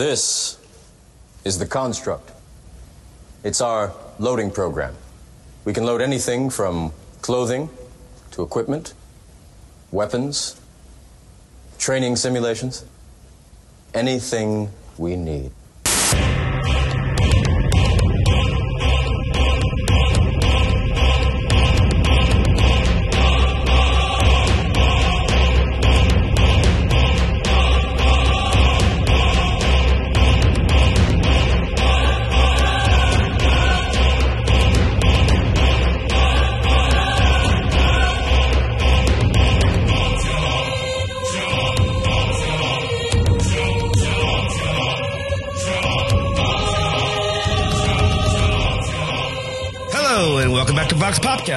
This is the construct. It's our loading program. We can load anything from clothing to equipment, weapons, training simulations, anything we need.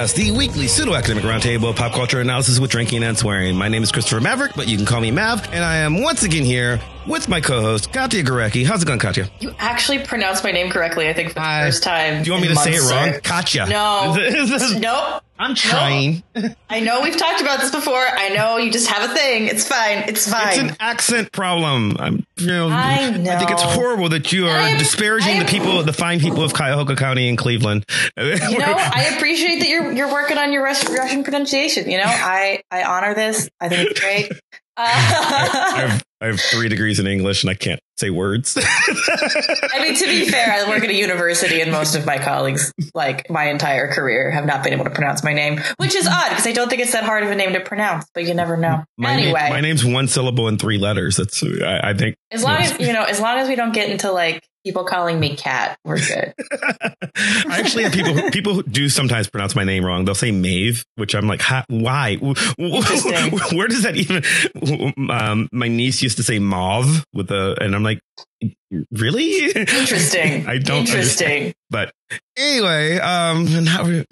Vox Popcast, the weekly pseudo academic roundtable of pop culture analysis with drinking and swearing. My name is Christopher Maverick, but you can call me Mav, and I am once again here with my co-host Katya Gorecki. How's it going, Katya? You actually pronounced my name correctly, I think, for the I- first time. Do you want me to say it wrong? sir. Katya. No. Nope. I'm trying. I know we've talked about this before. I know you just have a thing. It's fine. It's fine. It's an accent problem. I'm, you know, I I think it's horrible that you are am- disparaging am- the people, the fine people of Cuyahoga County and Cleveland. you know, I appreciate that you're you're working on your Russian pronunciation. You know, I I honor this. I think it's great. I, Uh, have, I have three degrees in English and I can't say words. I mean, to be fair, I work at a university, and most of my colleagues, like my entire career, have not been able to pronounce my name, which is odd because I don't think it's that hard of a name to pronounce. But you never know. My, name- anyway, my name's one syllable and three letters. That's I, I think. As long as you know, as long as we don't get into like people calling me cat, we're good. I actually have people. who- People who do sometimes pronounce my name wrong. They'll say Mave, which I'm like, why? Where does that even? Um, my niece used to say mauve with a, and I'm like, really? Interesting. I don't Interesting. But anyway, um, now we're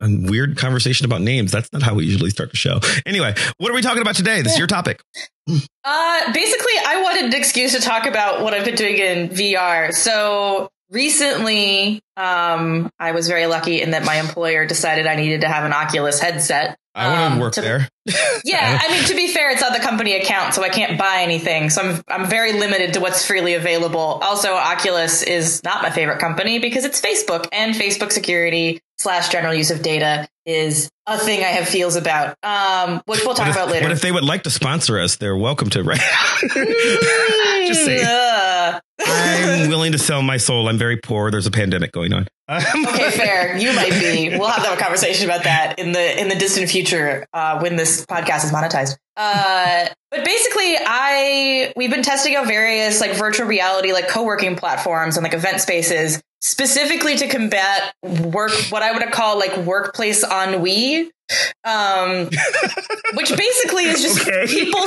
a weird conversation about names. That's not how we usually start the show. Anyway, what are we talking about today? This is your topic. Uh, basically, I wanted an excuse to talk about what I've been doing in VR. So recently, um, I was very lucky in that my employer decided I needed to have an Oculus headset. I want um, to work to- there. Yeah, I mean to be fair, it's on the company account, so I can't buy anything. So I'm I'm very limited to what's freely available. Also, Oculus is not my favorite company because it's Facebook, and Facebook security slash general use of data is a thing I have feels about. Um, which we'll talk if, about later. what if they would like to sponsor us? They're welcome to. Right? Just saying. Ugh. I'm willing to sell my soul. I'm very poor. There's a pandemic going on. okay, fair. You might be. We'll have to have a conversation about that in the in the distant future uh, when this podcast is monetized. Uh, but basically, I we've been testing out various like virtual reality like co-working platforms and like event spaces specifically to combat work what I would call like workplace ennui. Um, which basically is just Okay. people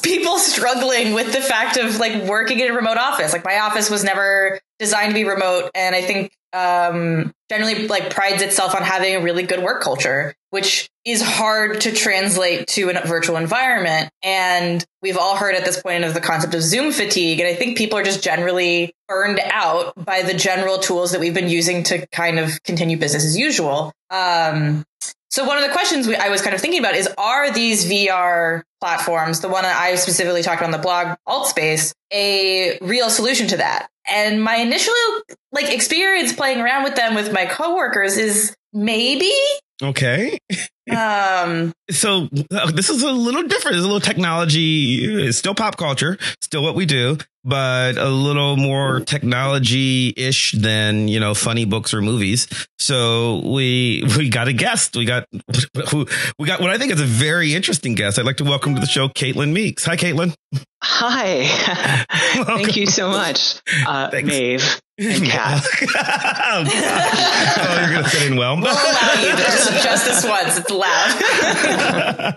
people struggling with the fact of like working in a remote office. Like my office was never designed to be remote, and I think um, generally like prides itself on having a really good work culture, which is hard to translate to a virtual environment. And we've all heard at this point of the concept of Zoom fatigue, and I think people are just generally burned out by the general tools that we've been using to kind of continue business as usual. Um, so one of the questions we, I was kind of thinking about is: Are these VR platforms, the one that I specifically talked on the blog Altspace, a real solution to that? And my initial like experience playing around with them with my coworkers is maybe. Okay. Um, So uh, this is a little different. It's a little technology. It's still pop culture, still what we do, but a little more technology ish than you know funny books or movies. So we we got a guest. We got who we got what I think is a very interesting guest. I'd like to welcome to the show Caitlin Meeks. Hi, Caitlin. Hi. Thank you so much, uh, Thanks. Maeve and Kat. oh, oh, you're gonna fit in well. we'll allow you to just, just this once. It's loud.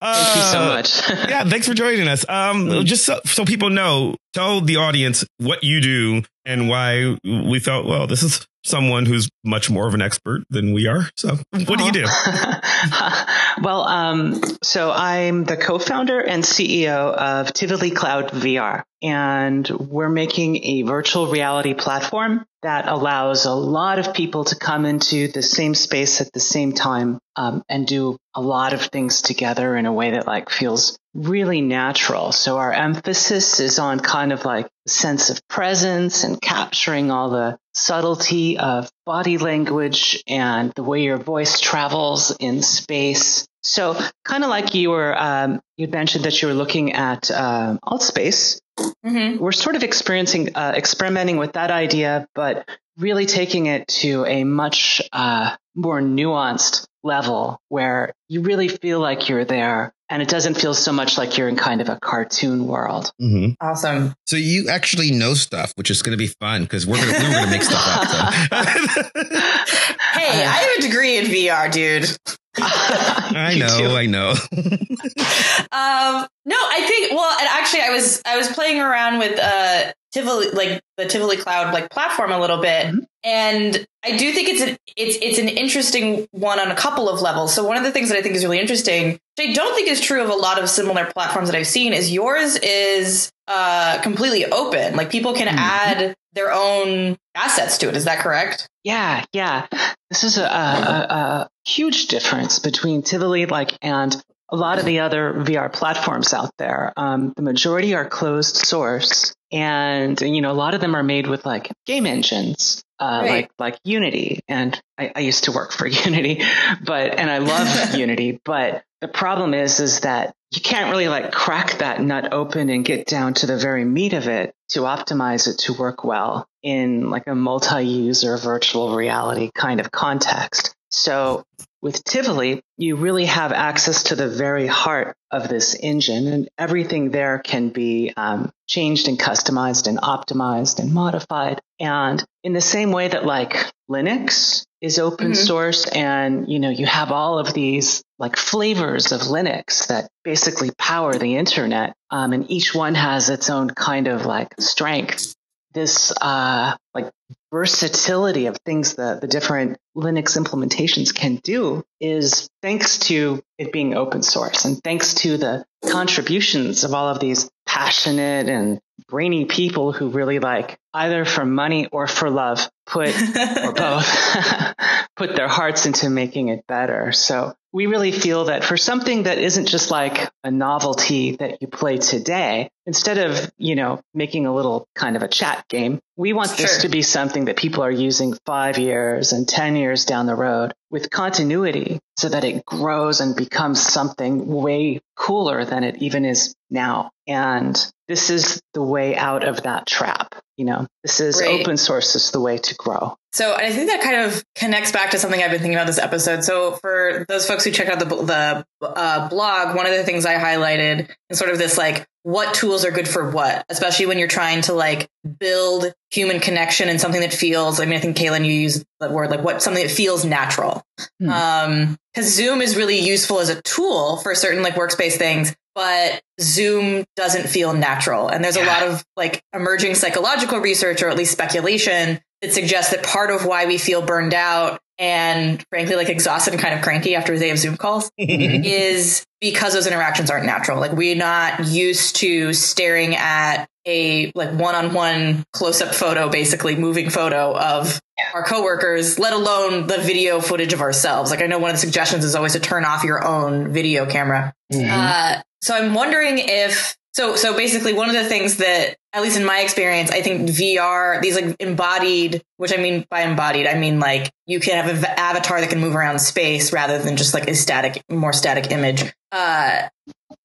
Thank you so Uh, much. yeah, thanks for joining us. Um, just so, so people know, tell the audience what you do and why we felt, well, this is someone who's much more of an expert than we are. So, what do you do? well, um, so I'm the co-founder and CEO of Tivoli Cloud VR, and we're making a virtual reality platform that allows a lot of people to come into the same space at the same time um, and do a lot of things together in a way that like feels really natural. So our emphasis is on kind of like sense of presence and capturing all the subtlety of body language and the way your voice travels in space. So kind of like you were, um, you mentioned that you were looking at um, Altspace. Mm-hmm. We're sort of experiencing, uh, experimenting with that idea, but really taking it to a much uh, more nuanced level where you really feel like you're there and it doesn't feel so much like you're in kind of a cartoon world. Mm-hmm. Awesome. So you actually know stuff, which is going to be fun because we're going to, we're going to make stuff up. So. hey, I have a degree in VR, dude. I know, I know. um, no, I think. Well, and actually, I was I was playing around with uh Tivoli, like the Tivoli Cloud like platform a little bit, mm-hmm. and I do think it's an it's it's an interesting one on a couple of levels. So one of the things that I think is really interesting, which I don't think is true of a lot of similar platforms that I've seen, is yours is uh completely open. Like people can mm-hmm. add their own assets to it. Is that correct? Yeah, yeah. This is a, a, a huge difference between Tivoli like and a lot of the other VR platforms out there. Um, the majority are closed source, and you know a lot of them are made with like game engines. Uh, right. like like Unity, and I, I used to work for Unity, but and I love Unity, but the problem is is that you can't really like crack that nut open and get down to the very meat of it to optimize it to work well in like a multi-user virtual reality kind of context. So with Tivoli, you really have access to the very heart of this engine, and everything there can be um, changed and customized and optimized and modified. And in the same way that like Linux is open mm-hmm. source, and you know you have all of these like flavors of Linux that basically power the internet, um, and each one has its own kind of like strength this uh, like versatility of things that the different Linux implementations can do is thanks to it being open source and thanks to the contributions of all of these passionate and brainy people who really like either for money or for love put or both put their hearts into making it better. So we really feel that for something that isn't just like a novelty that you play today, instead of, you know, making a little kind of a chat game, we want sure. this to be something that people are using five years and 10 years down the road with continuity so that it grows and becomes something way cooler than it even is now. And this is the way out of that trap. You know, this is open source is the way to grow. So I think that kind of connects back to something I've been thinking about this episode. So for those folks who check out the the uh, blog, one of the things I highlighted is sort of this like what tools are good for what, especially when you're trying to like build human connection and something that feels. I mean, I think Caitlin you use that word like what something that feels natural. Hmm. Um, because Zoom is really useful as a tool for certain like workspace things, but Zoom doesn't feel natural. And there's yeah. a lot of like emerging psychological research or at least speculation that suggests that part of why we feel burned out and frankly like exhausted and kind of cranky after a day of Zoom calls is because those interactions aren't natural. Like we're not used to staring at a like one-on-one close-up photo, basically moving photo of our coworkers, let alone the video footage of ourselves. Like I know one of the suggestions is always to turn off your own video camera. Mm-hmm. Uh, so I'm wondering if so so basically one of the things that at least in my experience, I think VR, these like embodied, which I mean by embodied, I mean like you can have an avatar that can move around space rather than just like a static, more static image. Uh,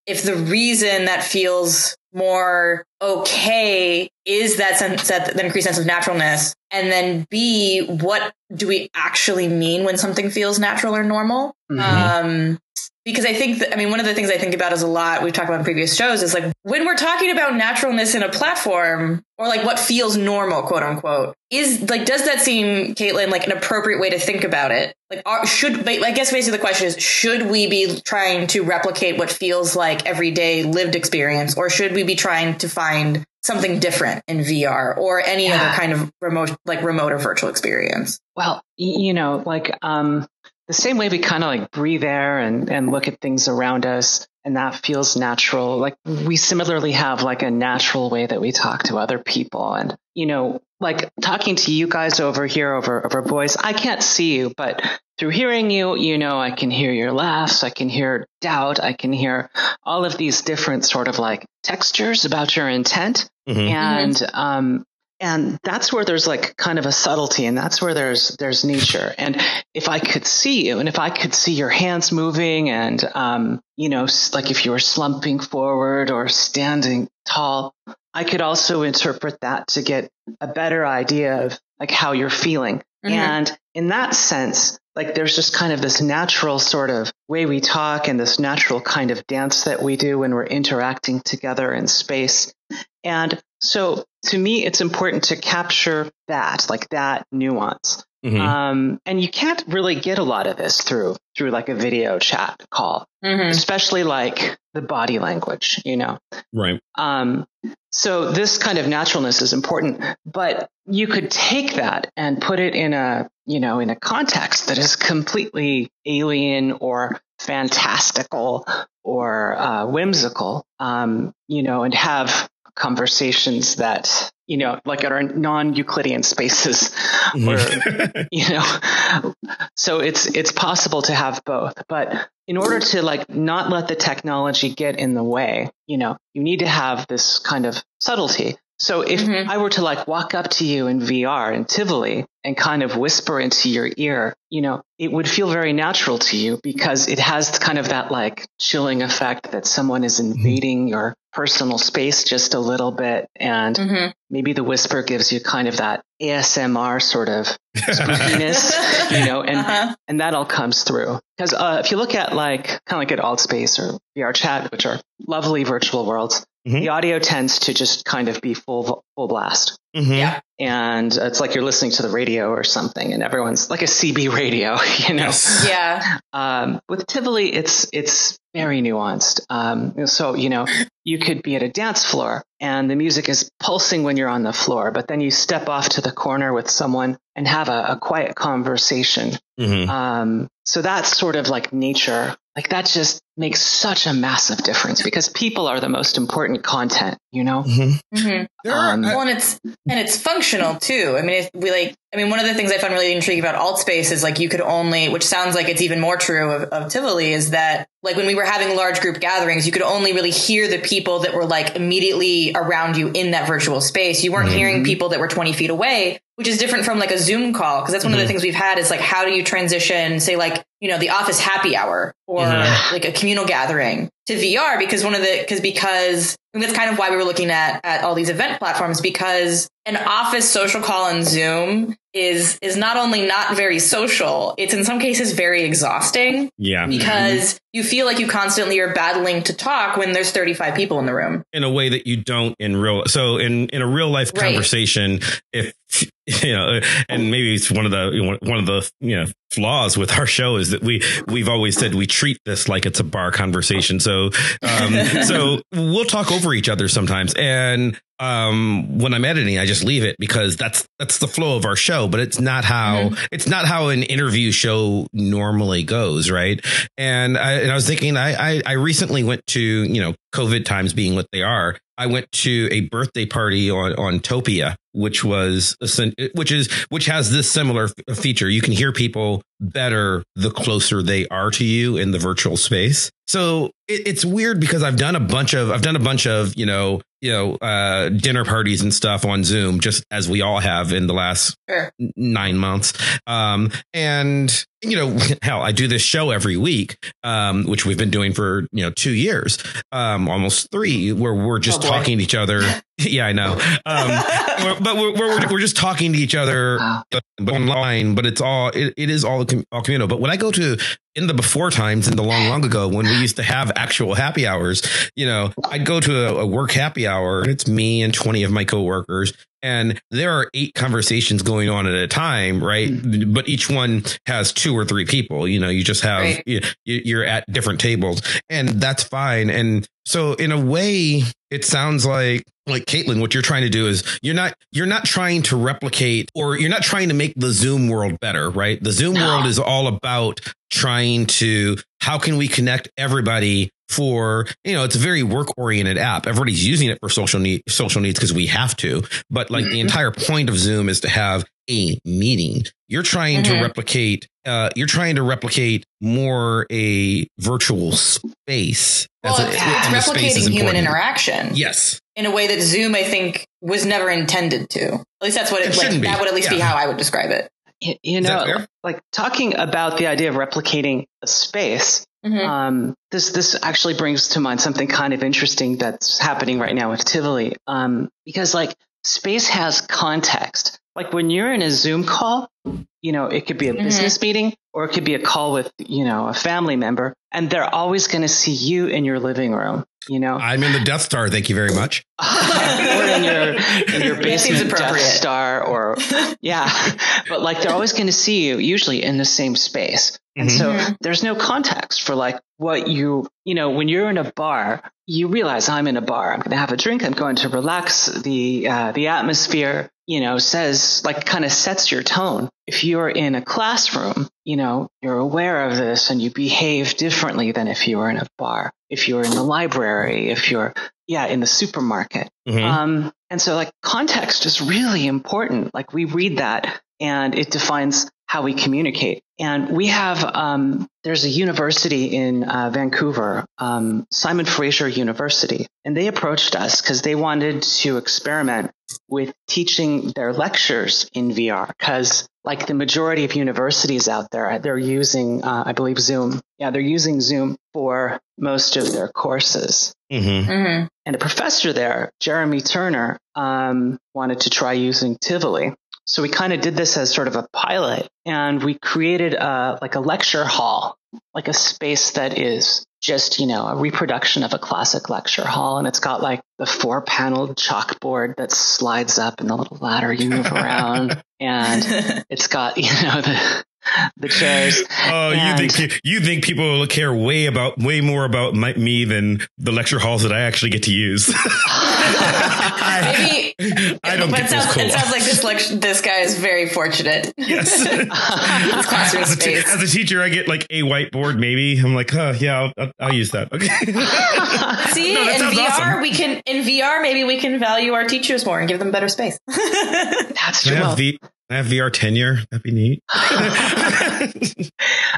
if the reason that feels more okay is that sense that, that increased sense of naturalness and then b what do we actually mean when something feels natural or normal mm-hmm. um because I think that, I mean, one of the things I think about is a lot we've talked about in previous shows is like when we're talking about naturalness in a platform or like what feels normal, quote unquote, is like, does that seem, Caitlin, like an appropriate way to think about it? Like, are, should, I guess basically the question is, should we be trying to replicate what feels like everyday lived experience or should we be trying to find something different in VR or any Yeah. other kind of remote, like remote or virtual experience? Well, you know, like um, the same way we kind of like breathe air and, and look at things around us, and that feels natural. Like we similarly have like a natural way that we talk to other people. And, you know, like talking to you guys over here over, over voice, I can't see you, but through hearing you, you know, I can hear your laughs, I can hear doubt, I can hear all of these different sort of like textures about your intent Mhm. and um and that's where there's like kind of a subtlety and that's where there's there's nature and if i could see you and if i could see your hands moving and um you know like if you were slumping forward or standing tall i could also interpret that to get a better idea of like how you're feeling Mhm. and in that sense, like there's just kind of this natural sort of way we talk and this natural kind of dance that we do when we're interacting together in space. And so to me, it's important to capture that, like that nuance. Mhm. Um, and you can't really get a lot of this through, through like a video chat call, Mhm. especially like the body language, you know? right. Um, so this kind of naturalness is important, but you could take that and put it in a, you know, in a context that is completely alien or fantastical or uh, whimsical, um, you know, and have conversations that, you know, like at our non-Euclidean spaces, where Mhm. you know so it's it's possible to have both but in order to like not let the technology get in the way you know you need to have this kind of subtlety so if Mhm. i were to like walk up to you in vr in tivoli and kind of whisper into your ear you know it would feel very natural to you because it has kind of that like chilling effect that someone is invading your personal space just a little bit and Mhm. maybe the whisper gives you kind of that ASMR sort of spookiness, you know, and Uh-huh. and that all comes through. Because uh, if you look at like kind of like at Altspace or VRChat, which are lovely virtual worlds, Mhm. the audio tends to just kind of be full full blast. Mhm. Yeah. And it's like you're listening to the radio or something, and everyone's like a CB radio, you know. Yes. Yeah. Um, with Tivoli, it's it's very nuanced. Um, so you know, you could be at a dance floor and the music is pulsing when you're on the floor, but then you step off to the corner with someone and have a, a quiet conversation. Mhm. Um, so that's sort of like nature. Like that just makes such a massive difference because people are the most important content, you know. Mhm. Mhm. There are- Um, Well, and it's and it's functional too. I mean, if we like. I mean, one of the things I found really intriguing about Altspace is like you could only, which sounds like it's even more true of, of Tivoli, is that like when we were having large group gatherings, you could only really hear the people that were like immediately around you in that virtual space. You weren't Mhm. hearing people that were twenty feet away, which is different from like a Zoom call because that's one of the things we've had is like how do you transition, say like you know the office happy hour or Mhm. like a communal gathering to VR because one of the because because that's kind of why we were looking at at all these event platforms because an office social call on Zoom is is not only not very social, it's in some cases very exhausting Yeah. because you feel like you constantly are battling to talk when there's 35 people in the room. in a way that you don't in real so in in a real life Right. conversation if you know and maybe it's one of the one of the you know flaws with our show is that we we've always said we treat this like it's a bar conversation so um so we'll talk over each other sometimes and um when i'm editing i just leave it because that's that's the flow of our show but it's not how it's not how an interview show normally goes right and i and i was thinking i i, I recently went to you know covid times being what they are I went to a birthday party on, on Topia, which was, which is, which has this similar feature. You can hear people better the closer they are to you in the virtual space. So it, it's weird because I've done a bunch of, I've done a bunch of, you know, you know, uh, dinner parties and stuff on Zoom, just as we all have in the last Sure. nine months. Um, and you know, hell, I do this show every week, um, which we've been doing for you know two years, um, almost three, where we're just Oh, talking to each other. yeah, I know. Um, but we're, we're we're just talking to each other but online, but it's all it, it is all all communal. But when I go to in the before times, in the long, long ago, when we used to have actual happy hours, you know, I'd go to a, a work happy hour. It's me and 20 of my coworkers and there are eight conversations going on at a time right mm-hmm. but each one has two or three people you know you just have right. you, you're at different tables and that's fine and so in a way it sounds like like Caitlin, what you're trying to do is you're not you're not trying to replicate or you're not trying to make the Zoom world better, right? The Zoom no. world is all about trying to how can we connect everybody for you know it's a very work oriented app. Everybody's using it for social need social needs because we have to. But like mm-hmm. the entire point of zoom is to have a meeting. You're trying mm-hmm. to replicate uh, you're trying to replicate more a virtual space. Well, a, it's, replicating human interaction. Yes. In a way that zoom i think was never intended to. At least that's what it, it like, that would at least yeah. be how i would describe it. You, you know like talking about the idea of replicating a space Mm-hmm. Um, this this actually brings to mind something kind of interesting that's happening right now with Tivoli, um, because like space has context. Like when you're in a Zoom call, you know, it could be a mm-hmm. business meeting or it could be a call with, you know, a family member, and they're always going to see you in your living room. You know, I'm in the Death Star. Thank you very much. or in your in your basement Death Star, or yeah, but like they're always going to see you, usually in the same space. And mm-hmm. so there's no context for like what you, you know, when you're in a bar, you realize I'm in a bar. I'm going to have a drink. I'm going to relax. The, uh, the atmosphere, you know, says like kind of sets your tone. If you're in a classroom, you know, you're aware of this and you behave differently than if you were in a bar. If you're in the library, if you're, yeah, in the supermarket. Mm-hmm. Um, and so like context is really important. Like we read that and it defines how we communicate. And we have, um, there's a university in uh, Vancouver, um, Simon Fraser University, and they approached us because they wanted to experiment with teaching their lectures in VR. Because, like the majority of universities out there, they're using, uh, I believe, Zoom. Yeah, they're using Zoom for most of their courses. Mm-hmm. Mm-hmm. And a professor there, Jeremy Turner, um, wanted to try using Tivoli. So we kind of did this as sort of a pilot and we created a, like a lecture hall, like a space that is just, you know, a reproduction of a classic lecture hall. And it's got like the four paneled chalkboard that slides up and the little ladder you move around. and it's got, you know, the, the chairs. Oh, and you think you think people care way about way more about my, me than the lecture halls that I actually get to use. Maybe I don't get sounds, cool. It sounds like this lecture, this guy is very fortunate. Yes, classroom as, a as a teacher, I get like a whiteboard. Maybe I'm like, oh yeah, I'll, I'll, I'll use that. Okay. See, no, in VR, awesome. we can in VR maybe we can value our teachers more and give them better space. That's true. I have, I have VR tenure. That'd be neat.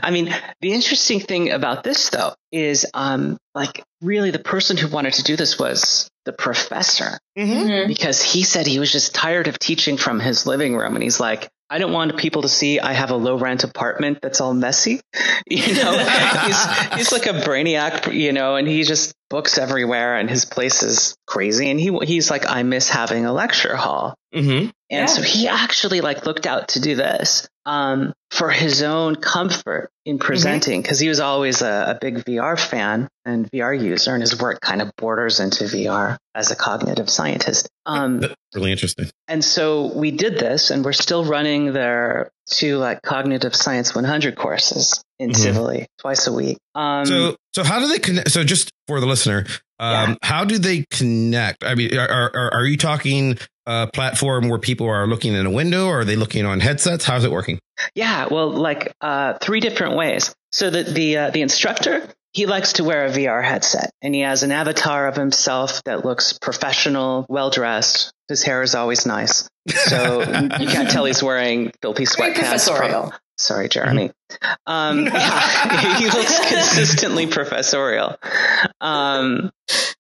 I mean, the interesting thing about this though is, um, like really the person who wanted to do this was the professor mm-hmm. mm-hmm. because he said he was just tired of teaching from his living room. And he's like, I don't want people to see I have a low rent apartment that's all messy. You know, he's, he's like a brainiac, you know, and he just books everywhere and his place is crazy. And he, he's like, I miss having a lecture hall. Mm-hmm. And yeah. so he actually like looked out to do this um, for his own comfort in mm-hmm. presenting because mm-hmm. he was always a, a, big VR fan and VR user, and his work kind of borders into VR as a cognitive scientist. Um, really interesting. And so we did this, and we're still running their two like cognitive science 100 courses in mm-hmm. Tivoli twice a week. Um, so, so how do they connect? So, just for the listener, um, yeah. how do they connect? I mean, are, are, are you talking a platform where people are looking in a window or are they looking on headsets? How's it working? Yeah, well, like uh, three different ways. So the the uh, the instructor he likes to wear a VR headset and he has an avatar of himself that looks professional, well dressed. His hair is always nice. So you can't tell he's wearing filthy sweatpants. Sorry, Jeremy. Um, yeah, he looks consistently professorial. Um,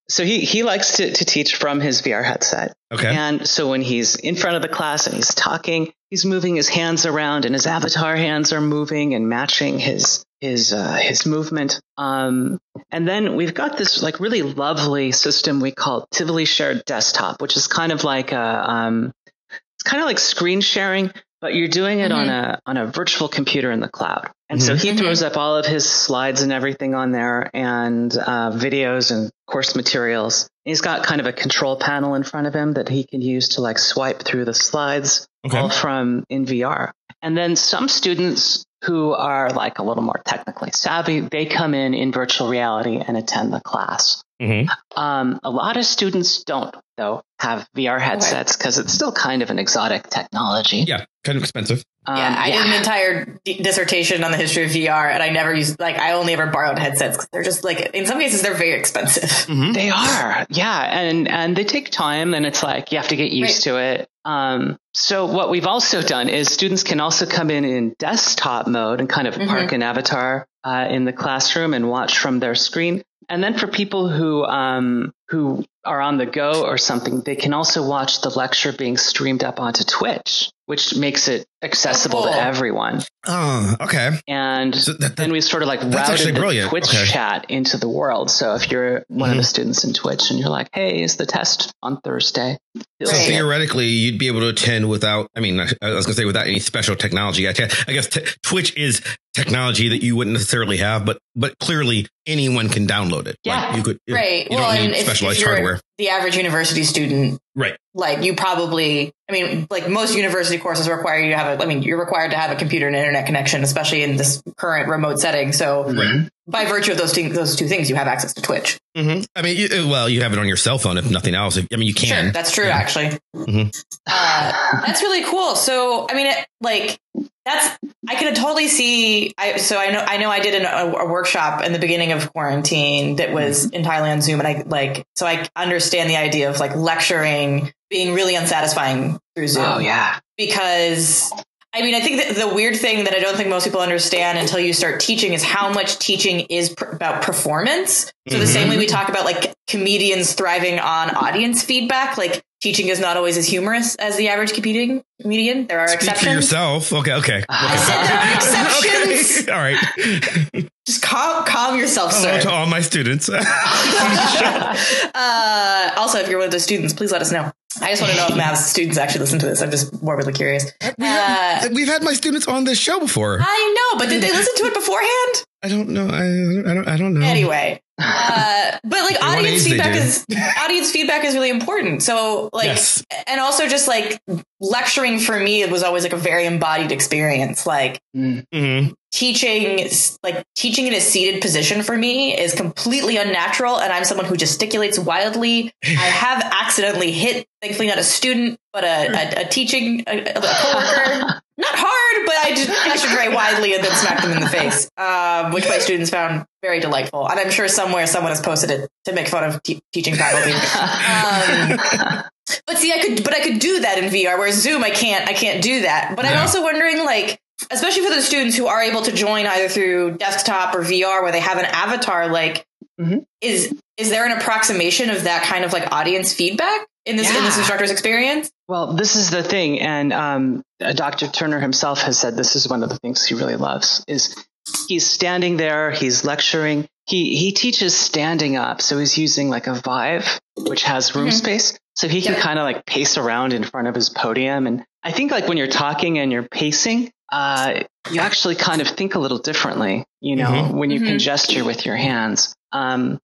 so he, he likes to, to teach from his VR headset. Okay. And so when he's in front of the class and he's talking, he's moving his hands around and his avatar hands are moving and matching his his uh, his movement. Um, and then we've got this like really lovely system we call Tivoli Shared Desktop, which is kind of like a um, it's kind of like screen sharing, but you're doing it mm-hmm. on a on a virtual computer in the cloud. And mm-hmm. so he throws up all of his slides and everything on there and uh, videos and course materials. He's got kind of a control panel in front of him that he can use to like swipe through the slides okay. all from in VR. And then some students who are like a little more technically savvy, they come in in virtual reality and attend the class. Mm-hmm. Um, a lot of students don't, though, have VR headsets because it's still kind of an exotic technology. Yeah, kind of expensive. Um, yeah, I yeah. did an entire d- dissertation on the history of VR, and I never used like I only ever borrowed headsets because they're just like in some cases they're very expensive. Mm-hmm. They are, yeah, and and they take time, and it's like you have to get used right. to it. Um, so what we've also done is students can also come in in desktop mode and kind of mm-hmm. park an avatar uh, in the classroom and watch from their screen. And then for people who um, who are on the go or something, they can also watch the lecture being streamed up onto Twitch, which makes it accessible oh, to everyone. Oh, okay. And so that, that, then we sort of like routed the. Twitch okay. chat into the world. So if you're one mm-hmm. of the mm-hmm. students in Twitch and you're like, "Hey, is the test on Thursday?" So theoretically, you'd be able to attend without. I mean, I was going to say without any special technology. I, I guess t- Twitch is technology that you wouldn't necessarily have, but but clearly anyone can download it. Yeah, like you could. Right. You well, don't need specialized if, if hardware. The average university student, right? Like you probably. I mean, like most university courses require you to have a. I mean, you're required to have a computer and internet connection, especially in this current remote setting. So, right. by virtue of those two, those two things, you have access to Twitch. Mm-hmm. I mean, you, well, you have it on your cell phone if nothing else. I mean, you can. Sure, that's true, yeah. actually. Mm-hmm. Uh, that's really cool. So, I mean, it, like that's I can totally see. I so I know I know I did an, a, a, workshop in the beginning of quarantine that was mm-hmm. entirely on Zoom, and I like so I understand the idea of like lecturing being really unsatisfying through Zoom. Oh yeah, because I mean, I think that the weird thing that I don't think most people understand until you start teaching is how much teaching is pr- about performance. So mm-hmm. the same way we talk about like comedians thriving on audience feedback, like teaching is not always as humorous as the average competing Comedian, there are Speak exceptions. For yourself, okay, okay. I said there are exceptions. Okay. All right. Just calm, calm yourself, sir. to all my students. uh, also, if you're one of the students, please let us know. I just want to know if Mav's students actually listen to this. I'm just morbidly curious. We have, uh, we've had my students on this show before. I know, but did they listen to it beforehand? I don't know. I, I don't. I don't know. Anyway, uh, but like audience feedback is audience feedback is really important. So like, yes. and also just like lecturing for me, it was always like a very embodied experience. Like mm-hmm. Teaching, like teaching in a seated position for me is completely unnatural, and I'm someone who gesticulates wildly. I have accidentally hit, thankfully not a student, but a, a, a teaching a, a coworker. not hard, but I just gestured very widely and then smacked them in the face, um, which my students found very delightful. And I'm sure somewhere someone has posted it to make fun of te- teaching faculty. um, but see, I could, but I could do that in VR. Whereas Zoom, I can't. I can't do that. But I'm also wondering, like, especially for the students who are able to join either through desktop or VR, where they have an avatar, like, mm-hmm. is is there an approximation of that kind of like audience feedback? in this yeah. in this instructor's experience? Well, this is the thing, and um, Dr. Turner himself has said this is one of the things he really loves is he's standing there, he's lecturing. He he teaches standing up, so he's using like a Vive, which has room mm-hmm. space, so he can kind of like pace around in front of his podium. And I think like when you're talking and you're pacing, uh, you actually kind of think a little differently, you know, mm-hmm. when you mm-hmm. can gesture with your hands. Um,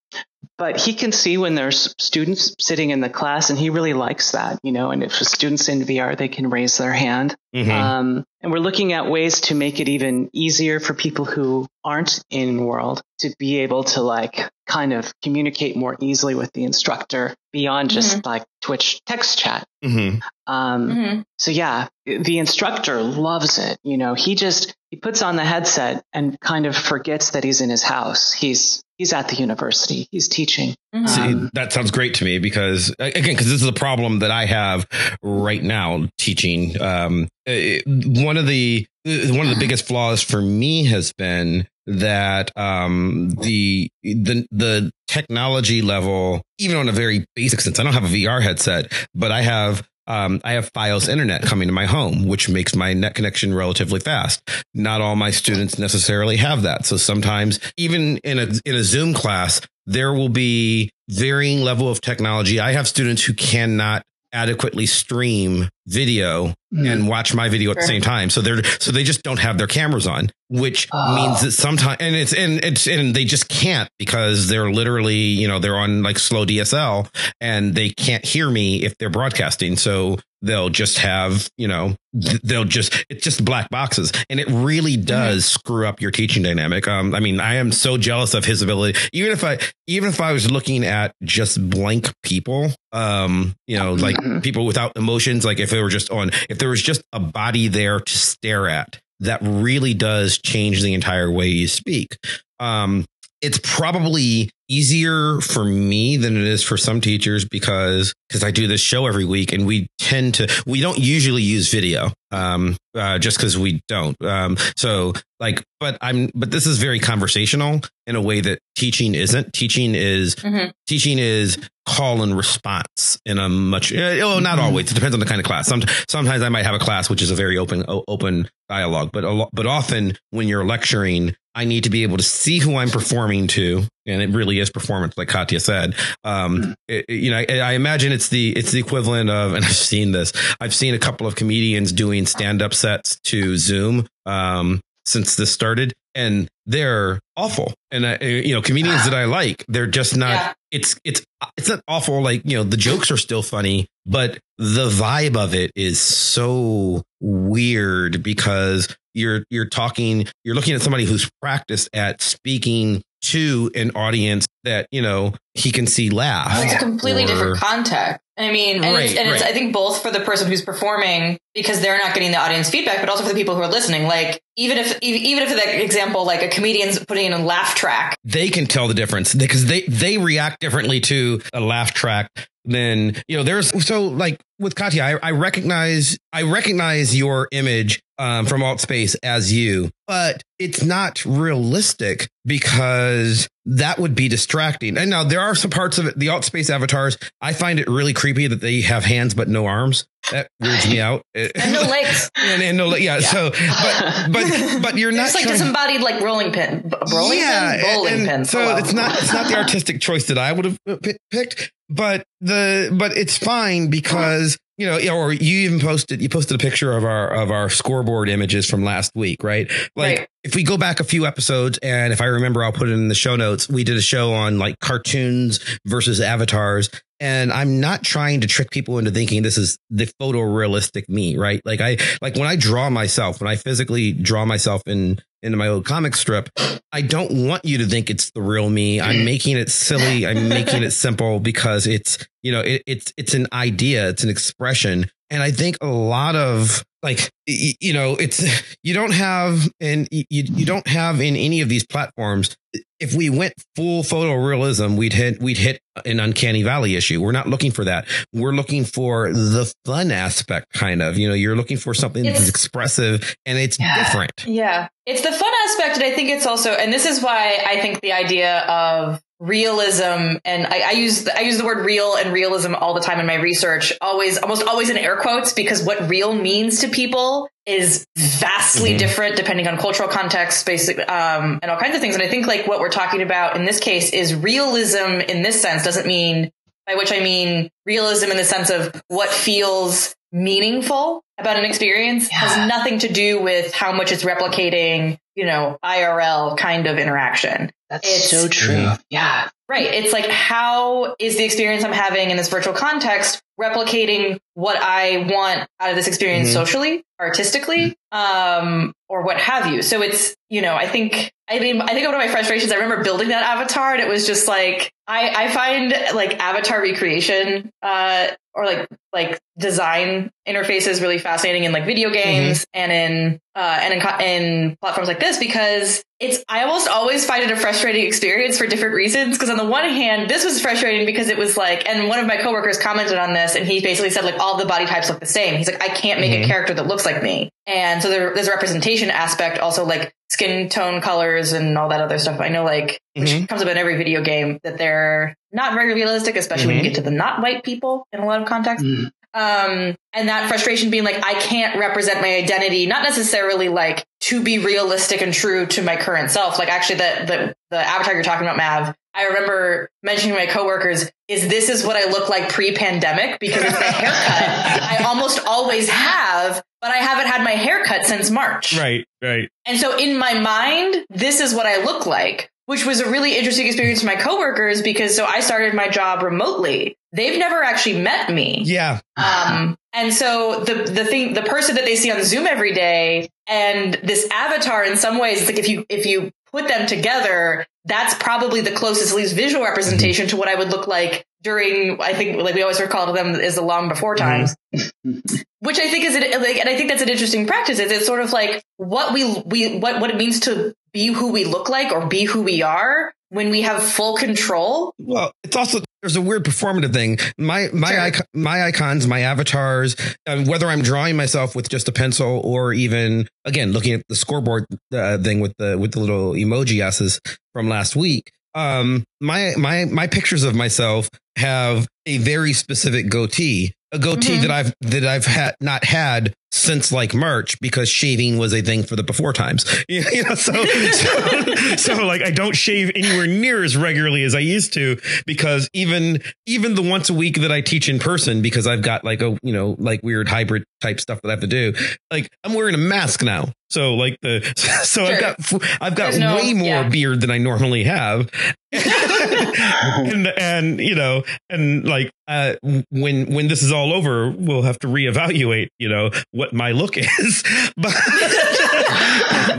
but he can see when there's students sitting in the class and he really likes that, you know, and if the students in VR, they can raise their hand. Mm-hmm. Um, and we're looking at ways to make it even easier for people who aren't in world to be able to like kind of communicate more easily with the instructor beyond just mm-hmm. like Twitch text chat. Mm-hmm. Um, mm-hmm. so yeah, the instructor loves it. You know, he just, he puts on the headset and kind of forgets that he's in his house. He's he's at the university. He's teaching. Mm-hmm. See, um, that sounds great to me because again, because this is a problem that I have right now teaching. Um, uh, one of the one of the biggest flaws for me has been that um, the the the technology level, even on a very basic sense, I don't have a VR headset, but I have um, I have FiOS internet coming to my home, which makes my net connection relatively fast. Not all my students necessarily have that. So sometimes even in a, in a Zoom class, there will be varying level of technology. I have students who cannot adequately stream video and watch my video at the same time. So they're so they just don't have their cameras on, which Oh. means that sometimes and it's and it's and they just can't because they're literally you know they're on like slow DSL and they can't hear me if they're broadcasting. So they'll just have you know they'll just it's just black boxes and it really does screw up your teaching dynamic. Um, I mean, I am so jealous of his ability. Even if I even if I was looking at just blank people, um, you know, like Mhm. people without emotions, like if it were just on, if there was just a body there to stare at, that really does change the entire way you speak. Um, it's probably easier for me than it is for some teachers because because I do this show every week and we tend to we don't usually use video um uh, just because we don't um so like but I'm but this is very conversational in a way that teaching isn't teaching is Mhm. teaching is call and response in a much eh, oh not Mhm. always it depends on the kind of class some, sometimes i might have a class which is a very open open dialogue but a but often when you're lecturing i need to be able to see who i'm performing to. And it really is performance like katya said. Um it- it- you know I, I imagine it's the it's the equivalent of and i've seen this i've seen a couple of comedians doing stand-up sets to zoom. Um since this started and they're awful and I, eh, you know comedians that i like they're just not Yeah. it's it's it's not awful like you know the jokes are still funny but the vibe of it is so weird because you're you're talking you're looking at somebody who's practiced at speaking to an audience that you know he can see laugh It's a completely or- different context. I mean, and, it's, Right, it's. I think both for the person who's performing because they're not getting the audience feedback, but also for the people who are listening. Like, even if, even if, the example, like a comedian's putting in a laugh track, they can tell the difference because they they react differently to a laugh track than you know there's so like with Katya I, I recognize I recognize your image um, from Altspace as you but it's not realistic because that would be distracting and now there are some parts of it the Altspace avatars I find it really creepy that they have hands but no arms that weirds me out and no legs. and, and no yeah, so but but but you're not It's like trying- disembodied, like rolling pin, rolling pin, bowling pin. So Oh, wow. it's not it's not the artistic choice that I would have pi- picked, but the but it's fine because you know, or you even posted you posted a picture of our of our scoreboard images from last week, right? Like Right. If we go back a few episodes, and if I remember, I'll put it in the show notes. We did a show on like cartoons versus avatars. And I'm not trying to trick people into thinking this is the photorealistic me, right? Like I, like when I draw myself, when I physically draw myself in, into my old comic strip, I don't want you to think it's the real me. I'm making it silly. I'm making it simple because it's, you know, it, it's, it's an idea. It's an expression. And I think a lot of like, you know, it's, you don't have, and you, you don't have in any of these platforms. If we went full photorealism, we'd hit, we'd hit an uncanny valley issue. We're not looking for that. We're looking for the fun aspect, kind of, you know, you're looking for something that's expressive and it's Yeah. different. Yeah. It's the fun aspect. And I think it's also, and this is why I think the idea of realism and I, I use the, I use the word real and realism all the time in my research, always, almost always in air quotes, because what real means to people is vastly Mhm. different depending on cultural context, basic, um, and all kinds of things. And I think like what we're talking about in this case is realism in this sense doesn't mean, by which I mean realism in the sense of what feels meaningful about an experience Yeah. has nothing to do with how much it's replicating, you know, IRL kind of interaction. That's It's- so true. Yeah. Right. It's like, how is the experience I'm having in this virtual context replicating what I want out of this experience Mhm. socially, artistically, um, or what have you? So it's, you know, I think, I mean, I think one of my frustrations, I remember building that avatar and it was just like, I, I find like avatar recreation, uh, or like, like design interfaces really fascinating in like video games and in, uh, and in, in platforms like this because it's, I almost always find it a frustrating experience for different reasons. Cause on the one hand, this was frustrating because it was like, and one of my coworkers commented on this and he basically said like all the body types look the same. He's like, I can't make Mhm. a character that looks like me. And so there, there's a representation aspect, also like skin tone colors and all that other stuff. I know like, which Mhm. comes up in every video game that they're not very realistic, especially when you Mhm. get to the not white people in a lot of contexts. Mm. Um, and that frustration being like, I can't represent my identity, not necessarily like to be realistic and true to my current self. Like actually the, the, the avatar you're talking about, Mav, I remember mentioning to my coworkers, is this is what I look like pre-pandemic? Because it's the haircut I almost always have, but I haven't had my haircut since March. Right, right. And so in my mind, this is what I look like, which was a really interesting experience for my coworkers because so I started my job remotely. They've never actually met me. Yeah. Um, and so the the thing, the person that they see on Zoom every day, and this avatar, in some ways, like if you if you put them together, that's probably the closest, least visual representation to what I would look like during. I think, like we always recall to them as the long before times, which I think is, like, and I think that's an interesting practice. Is it's sort of like what we we what what it means to be who we look like or be who we are when we have full control. Well, it's also there's a weird performative thing. My my Sure. icon, my icons, my avatars, um, whether I'm drawing myself with just a pencil or even again looking at the scoreboard uh, thing with the with the little emoji s's from last week. Um, my my my pictures of myself have a very specific goatee, a goatee Mhm. that I've that I've had not had since like March because shaving was a thing for the before times. You know, so so, so like I don't shave anywhere near as regularly as I used to because even even the once a week that I teach in person because I've got like a you know like weird hybrid type stuff that I have to do like I'm wearing a mask now so like the so I've got I've got no- way more yeah. beard than I normally have and and you know and like uh when when this is all over we'll have to reevaluate you know what my look is but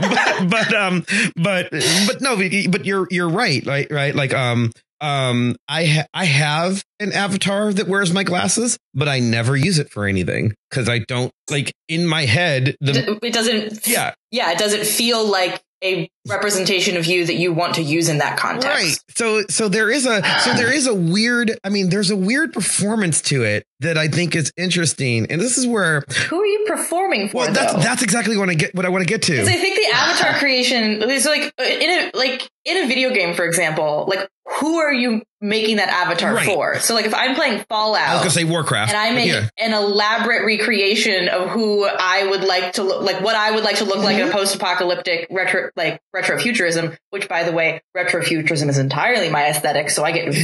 but, but um but but no but you're you're right right right like um um i ha- i have an avatar that wears my glasses but i never use it for anything because i don't like in my head the it doesn't. yeah yeah, it doesn't feel like a representation of you that you want to use in that context. Right. So so there is a so there is a weird I mean there's a weird performance to it that I think is interesting. And this is where Who are you performing for? well that's though? that's exactly what I get what I want to get to. Because I think the avatar creation is like in a like in a video game, for example, like who are you making that avatar Right. for? So like if I'm playing Fallout, I was gonna say Warcraft. and I make yeah. an elaborate recreation of who I would like to look like what I would like to look like Mm-hmm. in a post-apocalyptic retro like retrofuturism, which by the way, retrofuturism is entirely my aesthetic, so I get very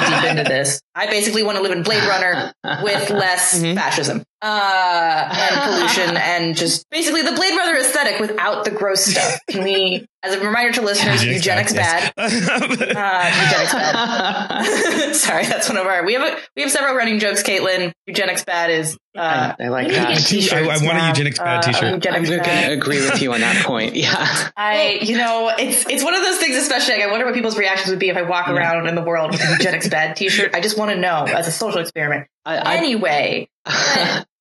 deep into this. I basically want to live in Blade Runner with less Mhm. fascism uh, and pollution and just basically the Blade Runner aesthetic without the gross stuff. Can we, as a reminder to listeners, eugenics bad. Uh, eugenics bad. Sorry, that's one of our. We have a, we have several running jokes. Caitlin, eugenics bad is. Uh, I like we need to that. I- I want a eugenics bad Uh, t-shirt. I'm going to agree with you on that point. Yeah. I, you know, it's it's one of those things. Especially, like, I wonder what people's reactions would be if I walk around in the world with a eugenics bad T-shirt. I just want to know as a social experiment. I, I, Anyway,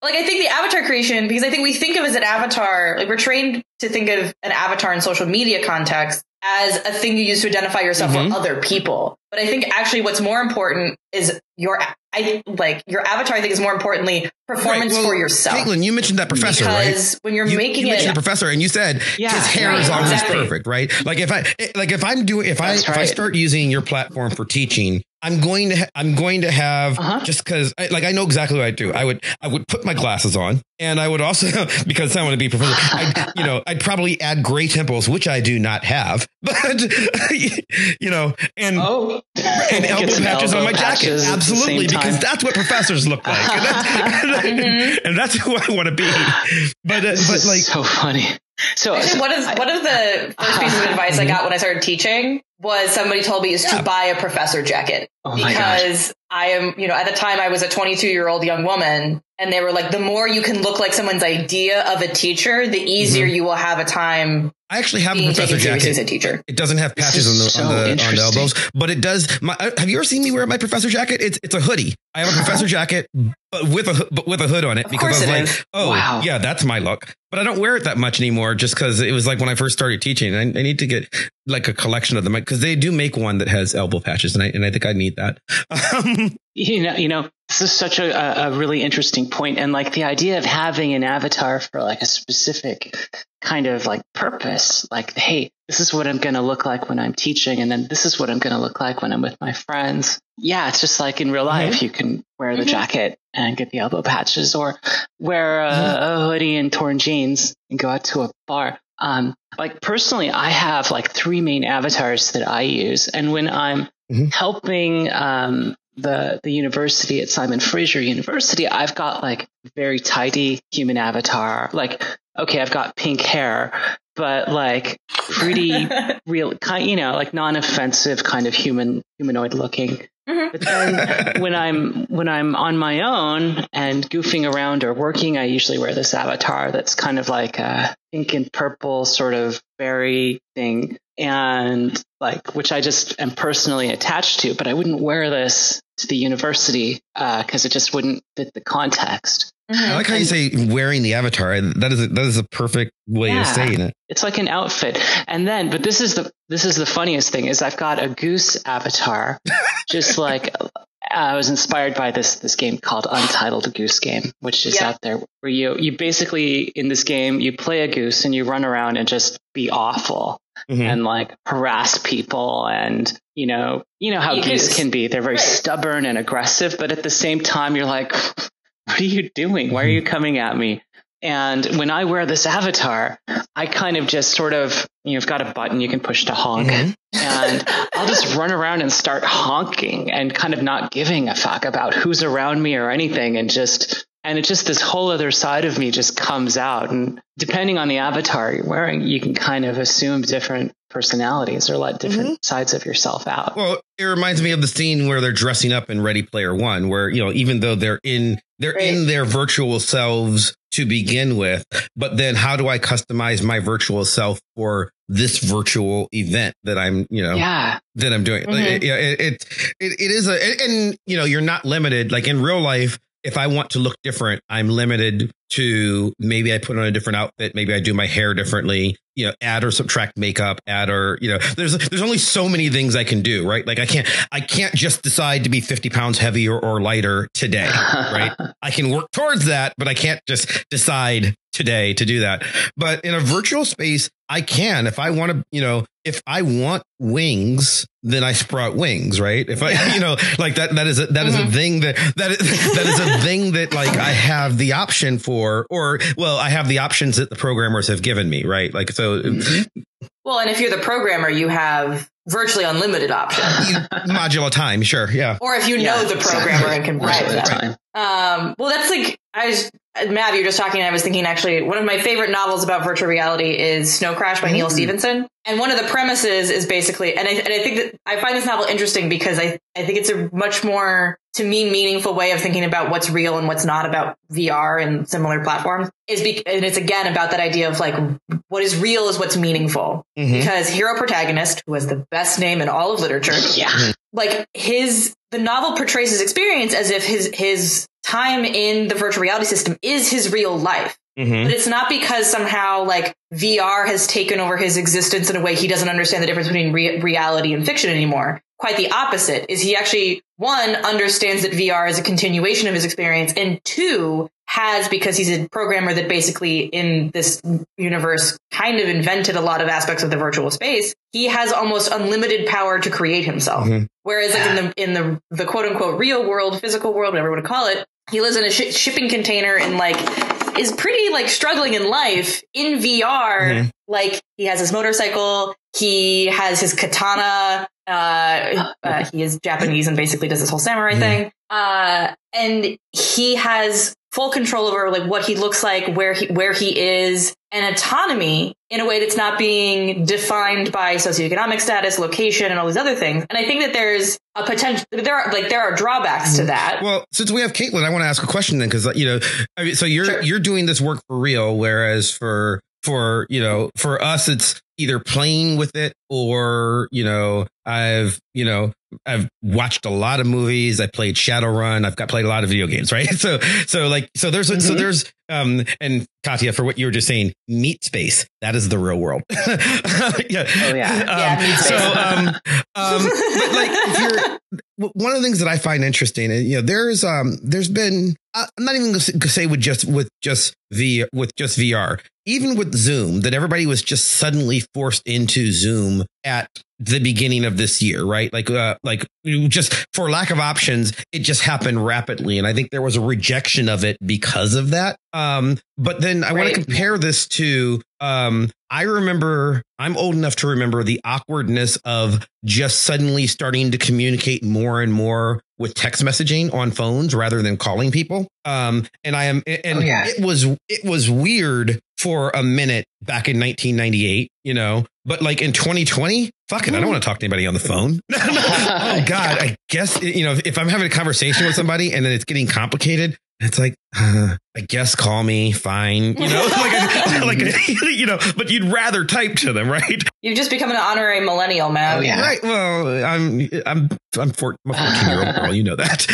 like I think the avatar creation, because I think we think of as an avatar, like we're trained to think of an avatar in social media context as a thing you use to identify yourself Mhm. with other people. But I think actually what's more important is your, I like your avatar. I think is more importantly performance Right, well, for yourself. Caitlin, you mentioned that professor, right? because when you're You, making you it, mentioned a professor, and you said Yeah, his hair right, is always exactly. perfect, right? Like if I like if I'm doing if I That's if I start using your platform for teaching, I'm going to ha- I'm going to have Uh-huh. just because like I know exactly what I do. I would I would put my glasses on, and I would also because I want to be professor. I you know I'd probably add gray temples, which I do not have, but you know, and oh. and elbow patches on my jacket. patches at the Absolutely, because that's what professors look like, and that's, and that's who I want to be. But uh, This but is like so funny. So, Actually, one of one of the first pieces of advice I got when I started teaching was somebody told me is Yeah. to buy a professor jacket oh my gosh. because I am, you know, at the time I was a 22 year old young woman, and they were like, the more you can look like someone's idea of a teacher, the easier you will have a time I actually have a professor taken seriously as jacket. a teacher. It doesn't have patches on the, is on, the on the elbows, but it does. My, uh, have you ever seen me wear my professor jacket? It's it's a hoodie. I have a professor jacket, but with a but with a hood on it Of because course I was like, is. oh Wow. yeah, that's my look. But I don't wear it that much anymore, just because it was like when I first started teaching. I, I need to get like a collection of them because they do make one that has elbow patches, and I and I think I need that. Um, you know, you know, this is such a, a really interesting point, and like the idea of having an avatar for like a specific kind of like purpose, like, hey, this is what I'm going to look like when I'm teaching, and then this is what I'm going to look like when I'm with my friends. Yeah, it's just like in real life, you can wear the Mhm. jacket and get the elbow patches, or wear a, Mhm. a hoodie and torn jeans and go out to a bar. Um, like personally, I have like three main avatars that I use, and when I'm mm-hmm. helping um, the the university at Simon Fraser University, I've got like very tidy human avatar. Like, okay, I've got pink hair, but like pretty real kind, you know, like non-offensive kind of human humanoid looking. Mm-hmm. But then when I'm when I'm on my own and goofing around or working, I usually wear this avatar that's kind of like a pink and purple sort of berry thing, and like which I just am personally attached to. But I wouldn't wear this to the university because uh, it just wouldn't fit the context. Mm-hmm. I like how you say wearing the avatar. That is a, that is a perfect way yeah, of saying it. It's like an outfit. And then, but this is the this is the funniest thing is I've got a goose avatar, just like uh, I was inspired by this this game called Untitled Goose Game, which is yeah. out there where you you basically in this game you play a goose and you run around and just be awful mm-hmm. and like harass people and you know you know how geese can be they're very right. stubborn and aggressive but at the same time you're like what are you doing? Why are you mm-hmm. coming at me? And when I wear this avatar, I kind of just sort of, you've got a button you can push to honk. Mm-hmm. and I'll just run around and start honking and kind of not giving a fuck about who's around me or anything. And just, and it's just this whole other side of me just comes out. And depending on the avatar you're wearing, you can kind of assume different personalities or let different mm-hmm. sides of yourself out. Well, it reminds me of the scene where they're dressing up in Ready Player One, where, you know, even though they're in they're right. in their virtual selves to begin with, but then how do I customize my virtual self for this virtual event that I'm, you know, yeah. that I'm doing? Mm-hmm. It, it, it, it, it is a, and, you know, you're not limited. Like in real life, if I want to look different, I'm limited to maybe I put on a different outfit, maybe I do my hair differently, you know, add or subtract makeup, add or, you know, there's there's only so many things I can do, right? Like I can't I can't just decide to be 50 pounds heavier or lighter today, right? I can work towards that, but I can't just decide today to do that. But in a virtual space, I can if I want to, you know, if I want wings, then I sprout wings, right? If I, you know, like that, that is a, that is mm-hmm. a thing that, that is, that is a thing that like I have the option for, or well, I have the options that the programmers have given me, right? Like, so. Well, and if you're the programmer, you have virtually unlimited options. Modular time, sure, yeah. Or if you yeah, know the programmer and can provide that. Um, well, that's like I was Mav. You're just talking. I was thinking actually one of my favorite novels about virtual reality is Snow Crash by mm-hmm. Neal Stephenson. And one of the premises is basically, and I, and I think that I find this novel interesting because I, I think it's a much more, to me, meaningful way of thinking about what's real and what's not about VR and similar platforms is, be, and it's again about that idea of like, what is real is what's meaningful. Mm-hmm. Because hero protagonist, who has the best name in all of literature, yeah, like his, the novel portrays his experience as if his, his time in the virtual reality system is his real life. Mm-hmm. But it's not because somehow like VR has taken over his existence in a way he doesn't understand the difference between re- reality and fiction anymore. Quite the opposite is he actually one understands that VR is a continuation of his experience and two has because he's a programmer that basically in this universe kind of invented a lot of aspects of the virtual space. He has almost unlimited power to create himself. Mm-hmm. Whereas like in the in the the quote unquote real world, physical world, whatever you want to call it, he lives in a sh- shipping container and like is pretty like struggling in life in VR. Mm-hmm. Like he has his motorcycle, he has his katana. Uh, uh, he is Japanese and basically does this whole samurai thing. Uh, and he has full control over like what he looks like, where he where he is, and autonomy in a way that's not being defined by socioeconomic status, location, and all these other things. And I think that there's a potential. There are like there are drawbacks to that. Well, since we have Caitlin, I want to ask a question then, because you know, I mean, so you're sure. you're doing this work for real, whereas for for you know for us it's either playing with it or you know i've you know i've watched a lot of movies. I played shadowrun. I've got played a lot of video games right? So so like so there's mm-hmm. so there's um and katya for what you were just saying meat space. That is the real world. Yeah. Oh yeah, um, yeah so um um but like if you're one of the things that i find interesting you know there's um there's been i'm not even gonna say with just with just v with just vr even with Zoom, that everybody was just suddenly forced into Zoom at the beginning of this year, right? Like, uh, like just for lack of options, it just happened rapidly, and I think there was a rejection of it because of that. Um, but then I right. want to compare this to Um, I remember I'm old enough to remember the awkwardness of just suddenly starting to communicate more and more with text messaging on phones rather than calling people. Um, and I am, and Oh, yeah. it was, it was weird for a minute back in 1998, you know, but like in 2020, fuck it. I don't want to talk to anybody on the phone. oh God. I guess, you know, if I'm having a conversation with somebody and then it's getting complicated, it's like, uh, I guess call me fine, you know, like, like, you know, but you'd rather type to them, right? You've just become an honorary millennial, man. Oh, yeah. Right. Well, I'm, I'm, I'm, four, I'm a 14 year old girl. You know that.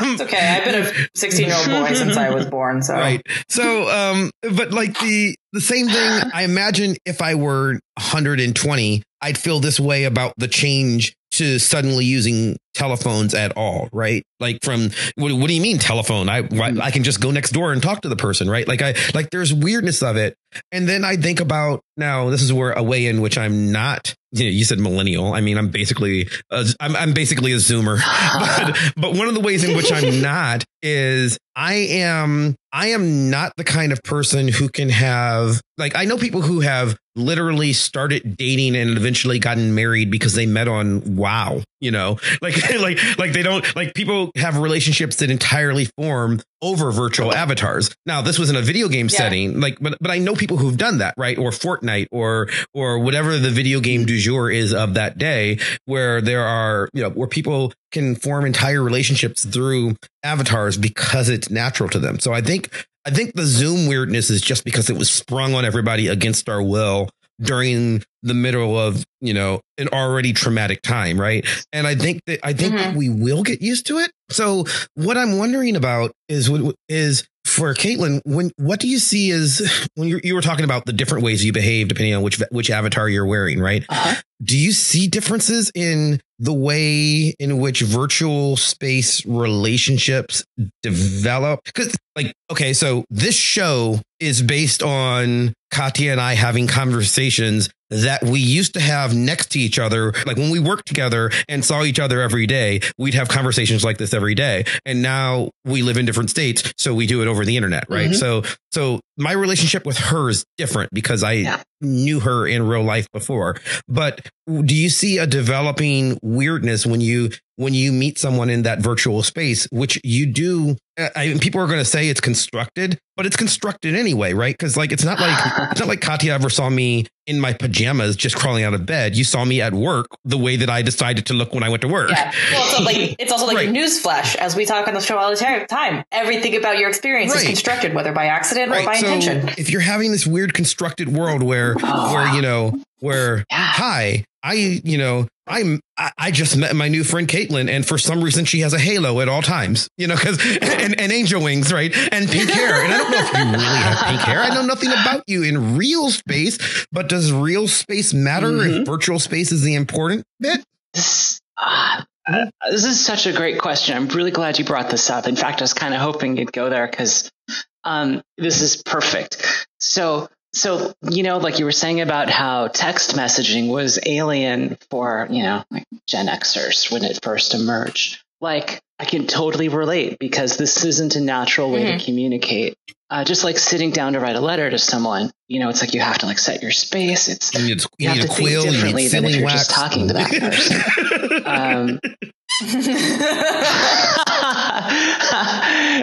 Um, It's okay. I've been a 16 year old boy since I was born. So Right. So, um, but like the, the same thing, I imagine if I were 120, I'd feel this way about the change to suddenly using telephones at all, right? Like from what, what do you mean telephone? I why- mm-hmm. I can just go next door and talk to the person, right? Like I like there's weirdness of it, and then I think about now this is where a way in which I'm not. You, know, you said millennial. I mean, I'm basically a, I'm I'm basically a Zoomer, but but one of the ways in which I'm not is I am I am not the kind of person who can have like I know people who have literally started dating and eventually gotten married because they met on wow you know? Like like like they don't like people have relationships that entirely form over virtual avatars. Now this was in a video game Yeah. setting like but but i know people who've done that right? Or fortnite or or whatever the video game mm-hmm. du jour is of that day where there are you know where people can form entire relationships through avatars because it's natural to them. So i think I think the Zoom weirdness is just because it was sprung on everybody against our will during the middle of, you know, an already traumatic time, right? And I think that I think Mhm. we will get used to it. So what I'm wondering about is what is for Caitlin, when what do you see is when you you were talking about the different ways you behave depending on which which avatar you're wearing, right? Uh-huh. do you see differences in the way in which virtual space relationships develop because like okay so this show is based on katya and i having conversations that we used to have next to each other like when we worked together and saw each other every day we'd have conversations like this every day and now we live in different states so we do it over the internet right Mhm. so so my relationship with her is different because i Yeah. knew her in real life before but do you see a developing weirdness when you when you meet someone in that virtual space which you do I I mean, people are going to say it's constructed but it's constructed anyway right because like it's not like it's not like Katya ever saw me in my pajamas just crawling out of bed you saw me at work the way that I decided to look when I went to work Yeah. Well, it's like it's also like Right. newsflash, as we talk on the show all the time. Everything about your experience is constructed, whether by accident or by so intention. if you're having this weird constructed world where Oh, where wow. you know where Yeah. hi i you know i'm I, just met my new friend caitlin and for some reason she has a halo at all times you know because and, and angel wings right and pink hair and i don't know if you really have pink hair i know nothing about you in real space but does real space matter Mm-hmm. if virtual space is the important bit This, ah, uh, this is such a great question. I'm really glad you brought this up. In fact, I was kind of hoping you'd go there because um, this is perfect. So, so you know, like you were saying about how text messaging was alien for you know like Gen Xers when it first emerged. Like I can totally relate because this isn't a natural way to communicate. Uh, just like sitting down to write a letter to someone, you know, it's like you have to like set your space. It's you need, you, have need to a think differently than if you're wax just talking to that person. um,